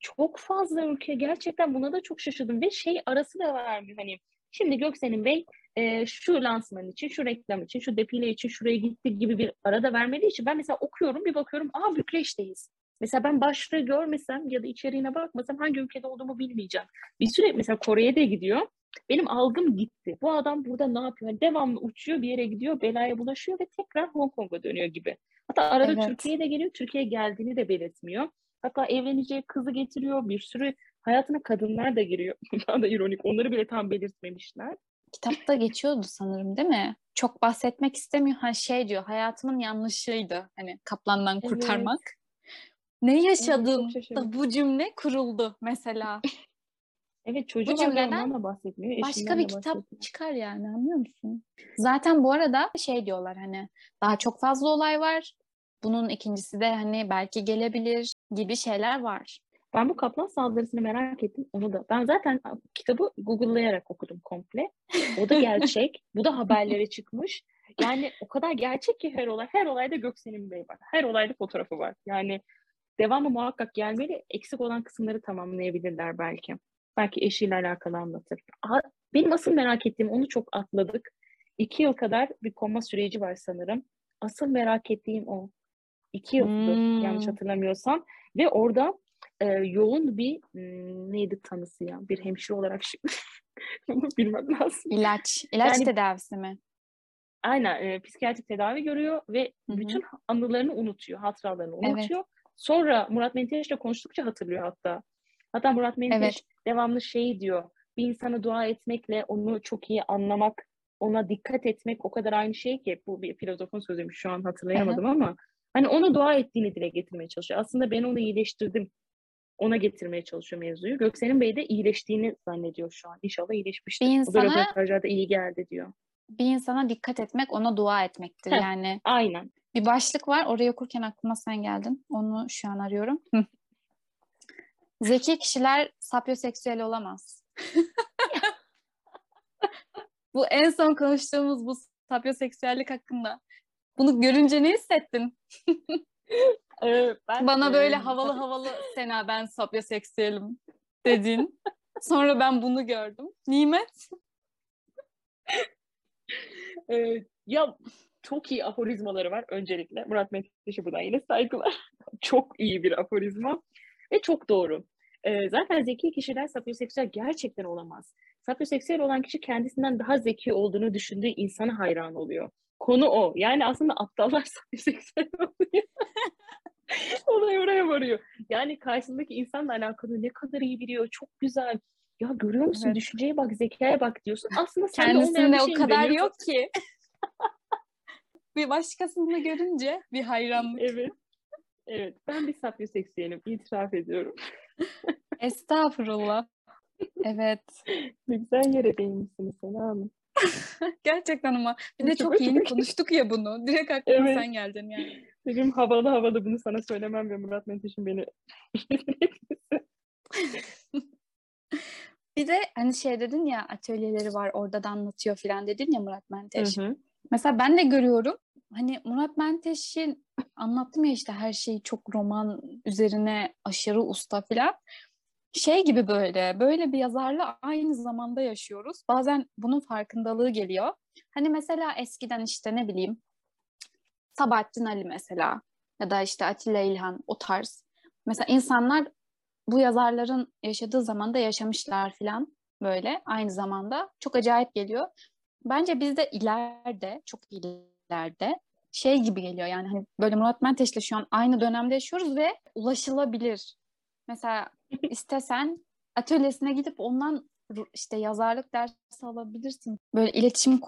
Çok fazla ülke gerçekten buna da çok şaşırdım ve şey arası da vermiyor hani şimdi Göksel'in Bey e, şu lansman için, şu reklam için, şu defile için şuraya gitti gibi bir ara da vermediği için ben mesela okuyorum bir bakıyorum aa Bükreş'teyiz. Mesela ben başlığı görmesem ya da içeriğine bakmasam hangi ülkede olduğumu bilmeyeceğim. Bir süre mesela Kore'ye de gidiyor. Benim algım gitti. Bu adam burada ne yapıyor? Yani devamlı uçuyor bir yere gidiyor, belaya bulaşıyor ve tekrar Hong Kong'a dönüyor gibi. Hatta arada Evet. Türkiye'ye de geliyor, Türkiye'ye geldiğini de belirtmiyor. Hatta evleneceği kızı getiriyor. Bir sürü hayatına kadınlar da giriyor. Daha da ironik. Onları bile tam belirtmemişler. Kitapta geçiyordu sanırım değil mi? Çok bahsetmek istemiyor. Ha şey diyor hayatımın yanlışıydı. Hani kaplandan Evet. kurtarmak. Ne yaşadım şaşırdım. da bu cümle kuruldu mesela. Evet çocuğu Bu cümleden da bahsetmiyor. Başka bir kitap bahsetmiyor. çıkar yani anlıyor musun? Zaten bu arada şey diyorlar hani daha çok fazla olay var. Bunun ikincisi de hani belki gelebilir gibi şeyler var. Ben bu kaplan saldırısını merak ettim. Onu da. Ben zaten kitabı Google'layarak okudum komple. O da gerçek. bu da haberlere çıkmış. Yani o kadar gerçek ki her olay. Her olayda Göksel'in Bey var. Her olayda fotoğrafı var. Yani devamı muhakkak gelmeli. Eksik olan kısımları tamamlayabilirler belki. Belki eşiyle alakalı anlatır. Benim asıl merak ettiğim onu çok atladık. İki yıl kadar bir koma süreci var sanırım. Asıl merak ettiğim o. İki yıldır Hmm. yanlış hatırlamıyorsam. Ve orada e, yoğun bir hmm, neydi tanısı ya? Bir hemşire olarak şimdi bunu bilmem lazım. İlaç, ilaç Yani- tedavisi mi? Aynen e, psikiyatrik tedavi görüyor ve Hı hı. bütün anılarını unutuyor, hatıralarını Evet. unutuyor. Sonra Murat Menteş'le konuştukça hatırlıyor hatta. Hatta Murat Menteş Evet. devamlı şey diyor. Bir insana dua etmekle onu çok iyi anlamak, ona dikkat etmek o kadar aynı şey ki. Bu bir filozofun sözüymüş şu an hatırlayamadım ama. Hani ona dua ettiğini dile getirmeye çalışıyor. Aslında ben onu iyileştirdim. Ona getirmeye çalışıyor mevzuyu. Göksel'in Bey de iyileştiğini zannediyor şu an. İnşallah iyileşmiştir. Bir O da insana- röportajlarda iyi geldi diyor. Bir insana dikkat etmek, ona dua etmektir. Heh. Yani Aynen. bir başlık var. Orayı okurken aklıma sen geldin. Onu şu an arıyorum. Zeki kişiler sapyoseksüel olamaz. bu en son konuştuğumuz bu sapyoseksüellik hakkında. Bunu görünce ne hissettin? Ee, ben, Bana böyle havalı havalı Sena ben sapyoseksüelim dedin. Sonra ben bunu gördüm. Nimet? Ee, ya çok iyi aforizmaları var öncelikle. Murat Menteş'e buradan yine saygılar. çok iyi bir aforizma ve çok doğru. Ee, zaten zeki kişiler sapyoseksüel gerçekten olamaz. Sapyoseksüel olan kişi kendisinden daha zeki olduğunu düşündüğü insana hayran oluyor. Konu o. Yani aslında aptallar sapyoseksüel oluyor. Olay oraya varıyor. Yani karşısındaki insanla alakalı ne kadar iyi biliyor, çok güzel. Ya görüyor musun? Evet. Düşünceye bak, zekaya bak diyorsun. Aslında Kendisinde o kadar deniyorsun. yok ki. bir başkasını görünce bir hayranlık. Evet. Evet. Ben bir sapyoseksüelim. İtiraf ediyorum. Estağfurullah. Evet. Ne güzel yere değinmişsiniz Sena Hanım. Gerçekten ama bir de Çok çok yeni konuştuk ya bunu. Direkt aklıma Evet. sen geldin yani. Benim havalı havalı bunu sana söylemem ve Murat Menteş'in beni Bir de hani şey dedin ya atölyeleri var orada da anlatıyor filan dedin ya Murat Menteş. Hı hı. Mesela ben de görüyorum. Hani Murat Menteş'in anlattım ya işte her şeyi çok roman üzerine aşırı usta filan. Şey gibi böyle, böyle bir yazarla aynı zamanda yaşıyoruz. Bazen bunun farkındalığı geliyor. Hani mesela eskiden işte ne bileyim Sabahattin Ali mesela ya da işte Atilla İlhan o tarz. Mesela insanlar bu yazarların yaşadığı zamanda yaşamışlar filan böyle aynı zamanda. Çok acayip geliyor. Bence biz de ileride, çok ileride şey gibi geliyor yani hani böyle Murat Menteş'le şu an aynı dönemde yaşıyoruz ve ulaşılabilir. Mesela istesen atölyesine gidip ondan işte yazarlık dersi alabilirsin. Böyle iletişim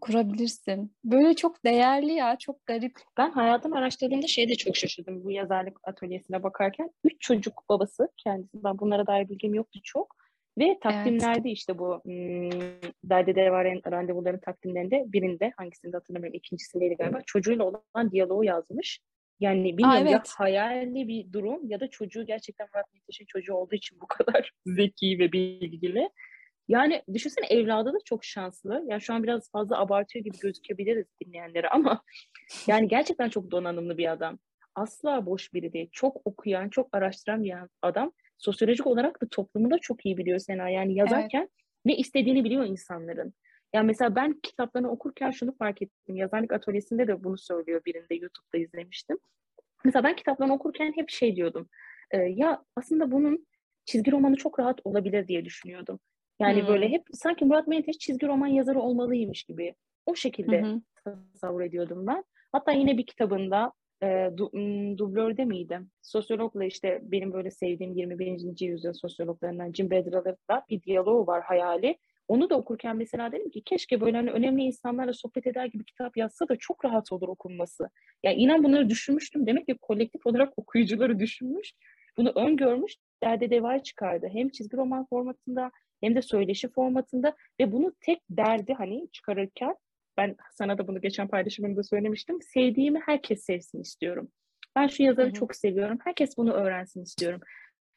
kurabilirsin. Böyle çok değerli ya, çok garip. Ben hayatımı araştırdığımda şeye de çok şaşırdım bu yazarlık atölyesine bakarken. Üç çocuk babası kendisi. Ben bunlara dair bilgim yoktu çok. Ve takvimlerde işte bu hmm, Derde Devaren randevuların takvimlerinde birinde hangisinde hatırlamıyorum ikincisindeydi galiba çocuğuyla olan diyaloğu yazmış. Yani bilmiyorum ya evet. hayali bir durum ya da çocuğu gerçekten Murat Menteş'in çocuğu olduğu için bu kadar zeki ve bilgili. Yani düşünsene evladı da çok şanslı. Yani şu an biraz fazla abartıyor gibi gözükebiliriz dinleyenlere ama yani gerçekten çok donanımlı bir adam. Asla boş biri değil. Çok okuyan, çok araştıran bir adam. Sosyolojik olarak da toplumu da çok iyi biliyor Sena. Yani yazarken ne istediğini biliyor insanların. Yani mesela ben kitaplarını okurken şunu fark ettim. Yazarlık atölyesinde de bunu söylüyor birinde YouTube'da izlemiştim. Mesela ben kitaplarını okurken hep şey diyordum. e, ya aslında bunun çizgi romanı çok rahat olabilir diye düşünüyordum. Yani Hmm. böyle hep sanki Murat Menteş çizgi roman yazarı olmalıymış gibi. O şekilde Hı hı. tasavvur ediyordum ben. Hatta yine bir kitabında e, du, m, dublörde miydi? Sosyologla işte benim böyle sevdiğim 21. yüzyıl sosyologlarından Jim Bedrell'la bir diyaloğu var hayali. Onu da okurken mesela dedim ki keşke böyle hani önemli insanlarla sohbet eder gibi kitap yazsa da çok rahat olur okunması. Yani inan bunları düşünmüştüm. Demek ki kolektif olarak okuyucuları düşünmüş. Bunu öngörmüş. Derde deva çıkardı. Hem çizgi roman formatında hem de söyleşi formatında ve bunu tek derdi hani çıkarırken ben sana da bunu geçen paylaşımımda söylemiştim. Sevdiğimi herkes sevsin istiyorum. Ben şu yazarı Hı hı. çok seviyorum. Herkes bunu öğrensin istiyorum.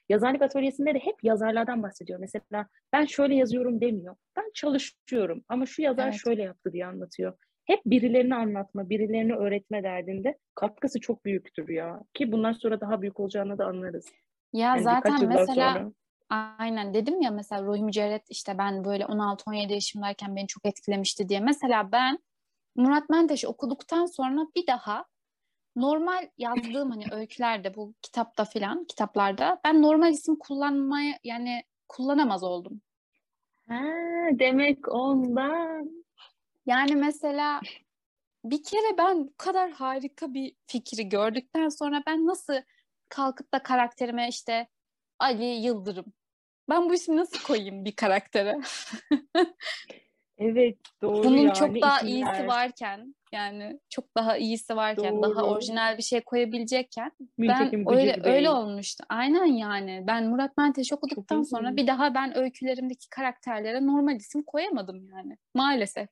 Yazarlık atölyesinde de hep yazarlardan bahsediyor. Mesela ben şöyle yazıyorum demiyor. Ben çalışıyorum ama şu yazar Evet. şöyle yaptı diye anlatıyor. Hep birilerini anlatma, birilerini öğretme derdinde katkısı çok büyüktür ya. Ki bundan sonra daha büyük olacağını da anlarız. Ya Yani zaten mesela sonra. Aynen dedim ya mesela Ruhi Mücerret işte ben böyle 16-17 yaşımdayken beni çok etkilemişti diye. Mesela ben Murat Menteş okuduktan sonra bir daha normal yazdığım hani öykülerde bu kitapta filan kitaplarda ben normal isim kullanmaya yani kullanamaz oldum. Ha, demek ondan. Yani mesela bir kere ben bu kadar harika bir fikri gördükten sonra ben nasıl kalkıp da karakterime işte Ali Yıldırım. Ben bu ismi nasıl koyayım bir karaktere? Evet doğru Bunun ya. çok daha isimler. iyisi varken yani çok daha iyisi varken daha Doğru. orijinal bir şey koyabilecekken Müntekim ben öyle öyle olmuştu. Aynen yani. Ben Murat Menteş okuduktan Çok sonra bir daha ben öykülerimdeki karakterlere normal isim koyamadım yani. Maalesef.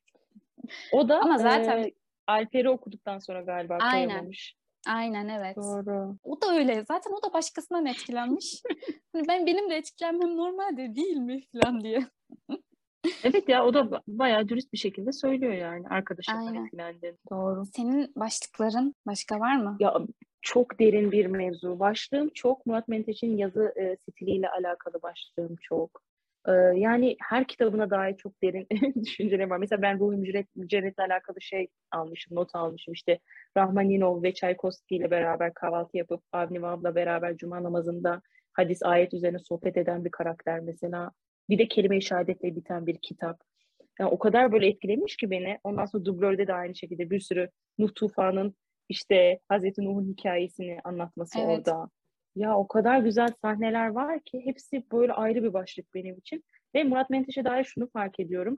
O da Ama zaten- e, Alper'i okuduktan sonra galiba Aynen. koyamamış. Aynen evet. Doğru. O da öyle. Zaten o da başkasından etkilenmiş. hani ben benim de etkilenmem normaldir değil mi falan diye. Evet ya o da ba- bayağı dürüst bir şekilde söylüyor yani arkadaşımdan Aynen. etkilendiğini. Doğru. Senin başlıkların başka var mı? Ya çok derin bir mevzu. Başlığım çok. Murat Menteş'in yazı e, stiliyle alakalı başlığım çok. Ee, yani her kitabına dair çok derin düşünceler var. Mesela ben ruh mücerret, mücerretle alakalı şey almışım, not almışım. İşte Rahmaninov ve Çaykovski ile beraber kahvaltı yapıp Avni Vav'la beraber cuma namazında hadis ayet üzerine sohbet eden bir karakter mesela. Bir de kelime-i şehadetle biten bir kitap. Yani o kadar böyle etkilemiş ki beni. Ondan sonra dublörde de aynı şekilde bir sürü Nuh Tufan'ın işte Hazreti Nuh'un hikayesini anlatması evet. orada. Ya o kadar güzel sahneler var ki hepsi böyle ayrı bir başlık benim için. Ve Murat Menteş'e dair şunu fark ediyorum.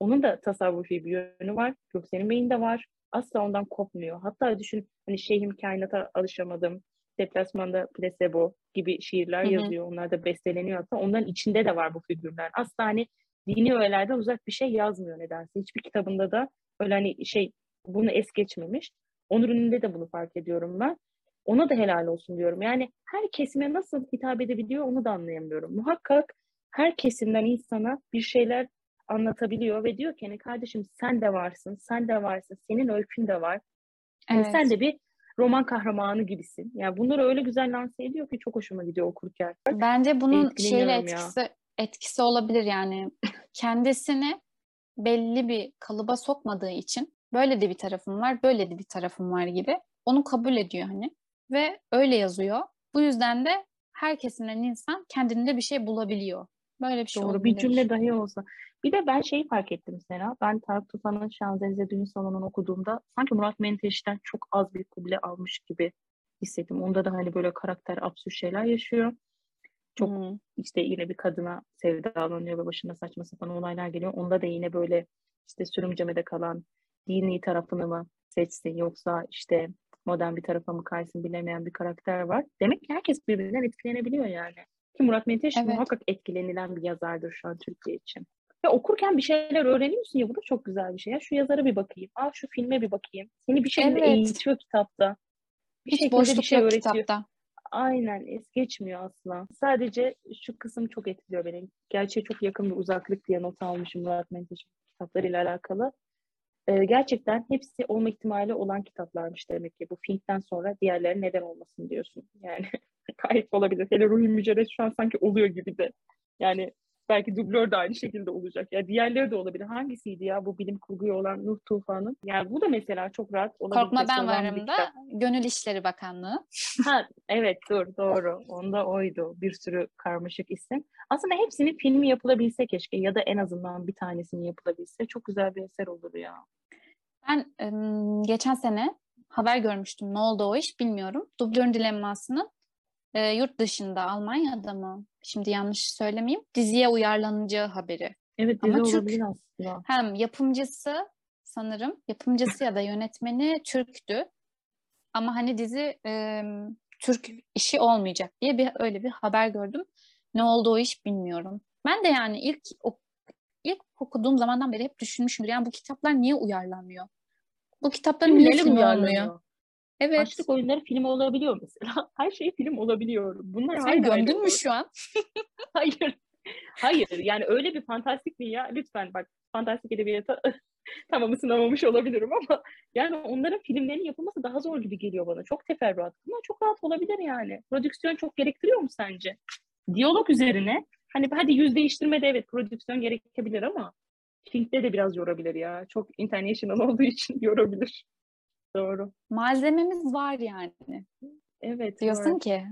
Onun da tasavvufi bir yönü var. Göksel'in Bey'in de var. Asla ondan kopmuyor. Hatta düşün hani şeyhim kainata alışamadım. Deplasmanda placebo gibi şiirler Hı-hı. yazıyor. Onlar da besteleniyor hatta. Onların içinde de var bu figürler. Asla hani dini öğelerden uzak bir şey yazmıyor nedense. Hiçbir kitabında da öyle hani şey bunu es geçmemiş. Onur önünde de bunu fark ediyorum ben. Ona da helal olsun diyorum. Yani her kesime nasıl hitap edebiliyor onu da anlayamıyorum. Muhakkak her kesimden insana bir şeyler anlatabiliyor ve diyor ki hani kardeşim sen de varsın, sen de varsın, senin öykün de var. Yani evet. sen de bir roman kahramanı gibisin. Yani bunları öyle güzel lanse ediyor ki çok hoşuma gidiyor okurken. Bence bunun şeyle etkisi ya. etkisi olabilir yani. Kendisini belli bir kalıba sokmadığı için böyle de bir tarafım var, böyle de bir tarafım var gibi. Onu kabul ediyor hani ve öyle yazıyor. Bu yüzden de her kesimden insan kendinde bir şey bulabiliyor. Böyle bir şey Doğru bir cümle dahi olsa. Bir de ben şeyi fark ettim Sena. Ben Tarık Tufan'ın Şanzelize Düğün Salonu'nu okuduğumda sanki Murat Menteş'ten çok az bir kuble almış gibi hissettim. Onda da hani böyle karakter absürt şeyler yaşıyor. Çok hmm. işte yine bir kadına sevdalanıyor ve başına saçma sapan olaylar geliyor. Onda da yine böyle işte sürümcemede kalan dini tarafını mı seçsin yoksa işte modern bir tarafa mı kaysın bilemeyen bir karakter var. Demek ki herkes birbirinden etkilenebiliyor yani. Ki Murat Menteş evet. muhakkak etkilenilen bir yazardır şu an Türkiye için. Ve okurken bir şeyler öğreniyorsun ya bu da çok güzel bir şey. Ya şu yazara bir bakayım. Aa şu filme bir bakayım. Seni bir şekilde evet. eğitiyor kitapta. Bir Hiç şekilde boşluk bir şey yok öğretiyor. kitapta. Aynen es geçmiyor asla. Sadece şu kısım çok etkiliyor beni. Gerçeğe çok yakın bir uzaklık diye not almışım Murat Menteş'in kitaplarıyla alakalı. Ee, gerçekten hepsi olma ihtimali olan kitaplarmış demek ki. Bu filmden sonra diğerleri neden olmasın diyorsun. Yani gayet olabilir. Hele Ruhi Mücerret şu an sanki oluyor gibi de. Yani belki dublör de aynı şekilde olacak. Ya diğerleri de olabilir. Hangisiydi ya bu bilim kurguyu olan Nuh Tufan'ın? Yani bu da mesela çok rahat olabilir. Korkma ben varım da Gönül İşleri Bakanlığı. ha evet dur doğru. Onda oydu. Bir sürü karmaşık isim. Aslında hepsinin filmi yapılabilse keşke ya da en azından bir tanesini yapılabilse çok güzel bir eser olur ya. Ben geçen sene haber görmüştüm. Ne oldu o iş bilmiyorum. Dublörün dilemmasının e, yurt dışında Almanya'da mı şimdi yanlış söylemeyeyim diziye uyarlanacağı haberi. Evet dizi Ama olabilir Türk, aslında. Hem yapımcısı sanırım yapımcısı ya da yönetmeni Türktü. Ama hani dizi e, Türk işi olmayacak diye bir öyle bir haber gördüm. Ne oldu o iş bilmiyorum. Ben de yani ilk ilk okuduğum zamandan beri hep düşünmüşümdür. Yani bu kitaplar niye uyarlanmıyor? Bu kitaplar niye film olmuyor? Evet. Açlık oyunları film olabiliyor mesela. Her şey film olabiliyor. Bunlar Sen gömdün mü şu an? Hayır. Hayır. Yani öyle bir fantastik değil ya. Lütfen bak fantastik edebiyata tamam ısınamamış olabilirim ama yani onların filmlerinin yapılması daha zor gibi geliyor bana. Çok teferruat. Ama çok rahat olabilir yani. Prodüksiyon çok gerektiriyor mu sence? Diyalog üzerine hani hadi yüz değiştirmede evet prodüksiyon gerekebilir ama filmde de biraz yorabilir ya. Çok international olduğu için yorabilir. Doğru. Malzememiz var yani. Evet. Diyorsun var. ki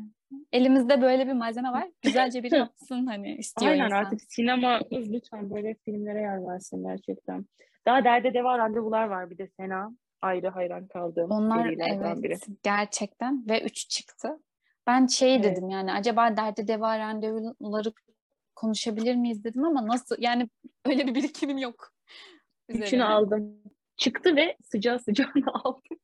elimizde böyle bir malzeme var. Güzelce bir yapsın hani istiyor Aynen insan. artık sinemamız lütfen böyle filmlere yer versin gerçekten. Daha derde deva randevular var bir de Sena. Ayrı hayran kaldığım Onlar evet biri. gerçekten ve üç çıktı. Ben şey evet. dedim yani acaba derde deva randevuları konuşabilir miyiz dedim ama nasıl yani öyle bir birikimim yok. Üçünü aldım çıktı ve sıcağı sıcağına aldım.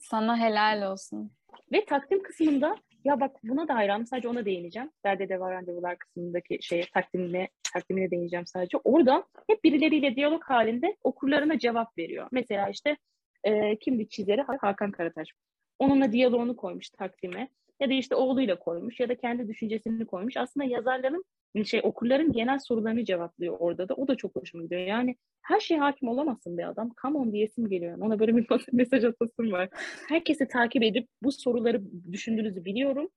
Sana helal olsun. Ve takdim kısmında ya bak buna da hayranım sadece ona değineceğim. Derde de var randevular kısmındaki şeye takdimine, takdimine değineceğim sadece. Orada hep birileriyle diyalog halinde okurlarına cevap veriyor. Mesela işte e, kimdi çizeri? Hakan Karataş. Onunla diyaloğunu koymuş takdime. Ya da işte oğluyla koymuş ya da kendi düşüncesini koymuş. Aslında yazarların şey okurların genel sorularını cevaplıyor orada da. O da çok hoşuma gidiyor. Yani her şeye hakim olamazsın bir adam. Come on diyesim geliyor. Ona böyle bir mesaj atasım var. Herkesi takip edip bu soruları düşündüğünüzü biliyorum.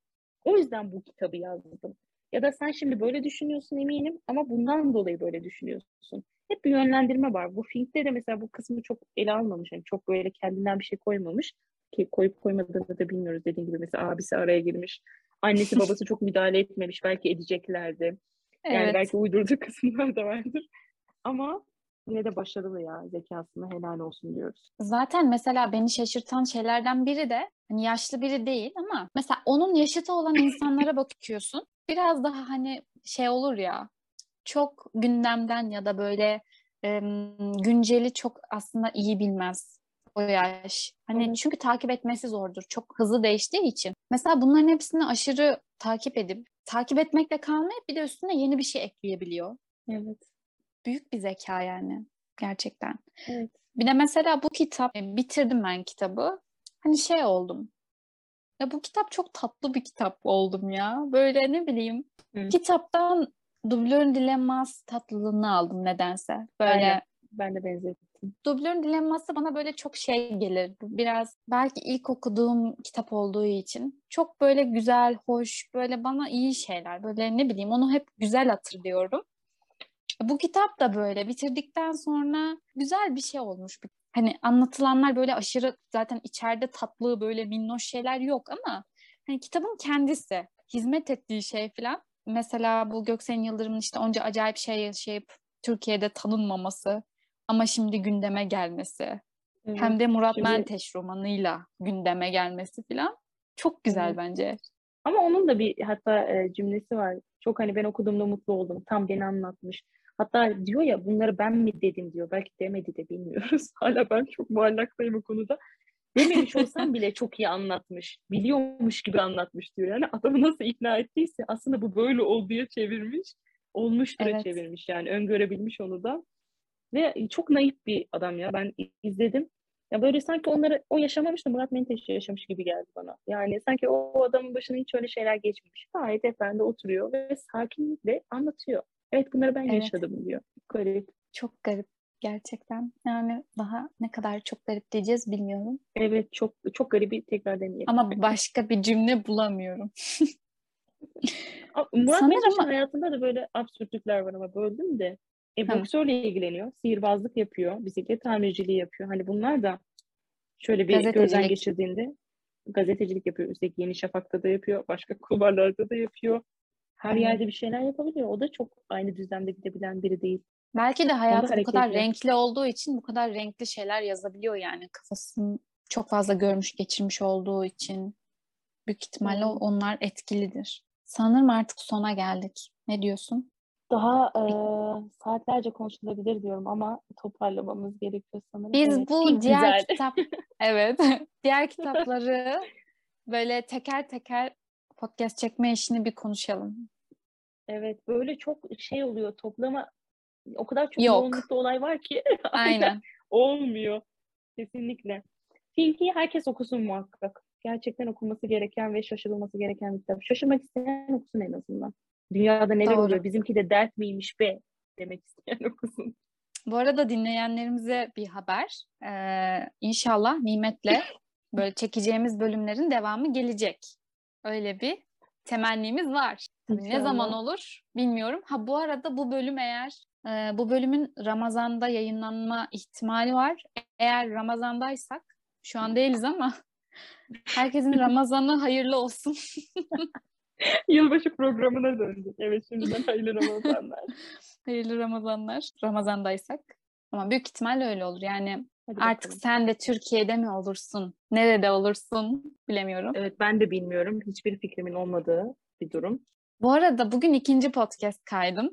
O yüzden bu kitabı yazdım. Ya da sen şimdi böyle düşünüyorsun eminim ama bundan dolayı böyle düşünüyorsun. Hep bir yönlendirme var. Bu Fink'te de mesela bu kısmı çok ele almamış. Yani çok böyle kendinden bir şey koymamış. Ki koyup koymadığını da bilmiyoruz dediğim gibi. Mesela abisi araya girmiş. Annesi babası çok müdahale etmemiş. Belki edeceklerdi. Yani Evet. belki uydurduğu kısımlar da vardır. Ama yine de başarılı ya. Zekasına helal olsun diyoruz. Zaten mesela beni şaşırtan şeylerden biri de hani yaşlı biri değil ama mesela onun yaşıtı olan insanlara bakıyorsun. Biraz daha hani şey olur ya çok gündemden ya da böyle em, günceli çok aslında iyi bilmez o yaş. Hani Evet. çünkü takip etmesi zordur. Çok hızlı değiştiği için. Mesela bunların hepsini aşırı takip edip takip etmekle kalmayıp bir de üstüne yeni bir şey ekleyebiliyor. Evet. Büyük bir zeka yani gerçekten. Evet. Bir de mesela bu kitap, e, bitirdim ben kitabı. Hani şey oldum. Ya bu kitap çok tatlı bir kitap oldum ya. Böyle ne bileyim. Hı. Kitaptan Dublörün Dilemması tatlılığını aldım nedense. Böyle Aynen. Ben de benzettim. Dublörün Dilemması bana böyle çok şey gelir. Biraz belki ilk okuduğum kitap olduğu için. Çok böyle güzel, hoş, böyle bana iyi şeyler. Böyle ne bileyim onu hep güzel hatırlıyorum. Bu kitap da böyle bitirdikten sonra güzel bir şey olmuş. Hani anlatılanlar böyle aşırı zaten içeride tatlı böyle minnoş şeyler yok ama hani kitabın kendisi, hizmet ettiği şey falan. Mesela bu Göksel'in Yıldırım'ın işte onca acayip şey yaşayıp Türkiye'de tanınmaması ama şimdi gündeme gelmesi. Evet. Hem de Murat Şimdi- Menteş romanıyla gündeme gelmesi falan. Çok güzel Evet. bence. Ama onun da bir hatta e, cümlesi var. Çok hani ben okuduğumda mutlu oldum. Tam beni anlatmış. Hatta diyor ya bunları ben mi dedim diyor. Belki demedi de bilmiyoruz. Hala ben çok muallaktayım o konuda. Dememiş olsam bile çok iyi anlatmış. Biliyormuş gibi anlatmış diyor. Yani adamı nasıl ikna ettiyse aslında bu böyle olduğuya çevirmiş. Olmuştur Evet. çevirmiş yani. Öngörebilmiş onu da. Ve çok naif bir adam ya. Ben izledim. Ya böyle sanki onları o yaşamamış da Murat Menteş yaşamış gibi geldi bana. Yani sanki o adamın başına hiç öyle şeyler geçmemiş. Gayet efendi oturuyor ve sakinlikle anlatıyor. Evet bunları ben Evet. yaşadım diyor. Garip. Çok garip gerçekten. Yani daha ne kadar çok garip diyeceğiz bilmiyorum. Evet çok çok garibi tekrar demeyelim. Ama başka bir cümle bulamıyorum. Murat Sanırım- Menteş'in hayatında da böyle absürtlükler var ama böldüm de. E, Hı. boksörle ilgileniyor, sihirbazlık yapıyor, bisiklet tamirciliği yapıyor. Hani bunlar da şöyle bir gözden geçirdiğinde gazetecilik yapıyor. Üstelik Yeni Şafak'ta da yapıyor, başka kulvarlarda da yapıyor. Her Evet. yerde bir şeyler yapabiliyor. O da çok aynı düzlemde gidebilen biri değil. Belki de hayatı bu kadar renkli olduğu için bu kadar renkli şeyler yazabiliyor yani. Kafasını çok fazla görmüş, geçirmiş olduğu için büyük ihtimalle onlar etkilidir. Sanırım artık sona geldik. Ne diyorsun? Daha e, saatlerce konuşulabilir diyorum ama toparlamamız gerekiyor sanırım. Biz Evet, bu diğer güzel. kitap evet diğer kitapları böyle teker teker podcast çekme işini bir konuşalım. Evet böyle çok şey oluyor toplama o kadar çok Yok. yoğunlukta olay var ki Aynen. olmuyor kesinlikle. Tilki'yi herkes okusun muhakkak. Gerçekten okunması gereken ve şaşırılması gereken bir kitap. Şaşırmak isteyen okusun en azından. Dünyada neler Doğru. oluyor? Bizimki de dert miymiş be demek isteyen okusun. Bu arada dinleyenlerimize bir haber. Ee, inşallah nimetle böyle çekeceğimiz bölümlerin devamı gelecek. Öyle bir temennimiz var. Tabii ne İnşallah. zaman olur bilmiyorum. Ha bu arada bu bölüm eğer e, bu bölümün Ramazan'da yayınlanma ihtimali var. Eğer Ramazan'daysak şu an değiliz ama herkesin Ramazan'ı hayırlı olsun. Yılbaşı programına döndük. Evet şimdiden hayırlı Ramazanlar. hayırlı Ramazanlar. Ramazan'daysak. Ama büyük ihtimalle öyle olur. Yani Hadi Artık bakalım. sen de Türkiye'de mi olursun? Nerede olursun? Bilemiyorum. Evet ben de bilmiyorum. Hiçbir fikrimin olmadığı bir durum. Bu arada bugün ikinci podcast kaydım.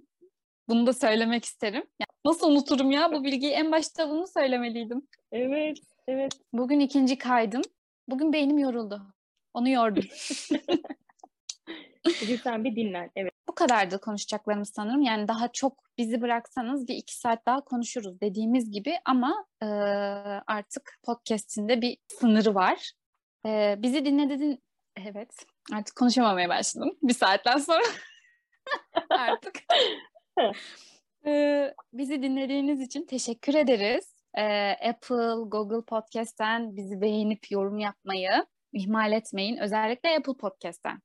Bunu da söylemek isterim. Ya, nasıl unuturum ya bu bilgiyi? En başta bunu söylemeliydim. Evet, evet. Bugün ikinci kaydım. Bugün beynim yoruldu. Onu yordum. Sen bir dinlen. Evet. Bu kadardı konuşacaklarımız sanırım. Yani daha çok bizi bıraksanız bir iki saat daha konuşuruz dediğimiz gibi ama e, artık podcast'in de bir sınırı var. E, bizi dinlediğin evet artık konuşamamaya başladım bir saatten sonra artık. E, bizi dinlediğiniz için teşekkür ederiz. E, Apple, Google Podcast'ten bizi beğenip yorum yapmayı ihmal etmeyin. Özellikle Apple Podcast'ten.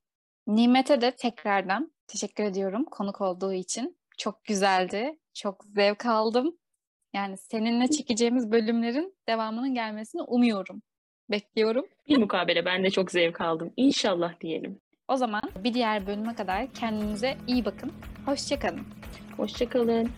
Nimet'e de tekrardan Teşekkür ediyorum konuk olduğu için. Çok güzeldi. Çok zevk aldım. Yani seninle çekeceğimiz bölümlerin devamının gelmesini umuyorum. Bekliyorum. Bir mukabele ben de çok zevk aldım. İnşallah diyelim. O zaman bir diğer bölüme kadar kendinize iyi bakın. Hoşçakalın. Hoşçakalın.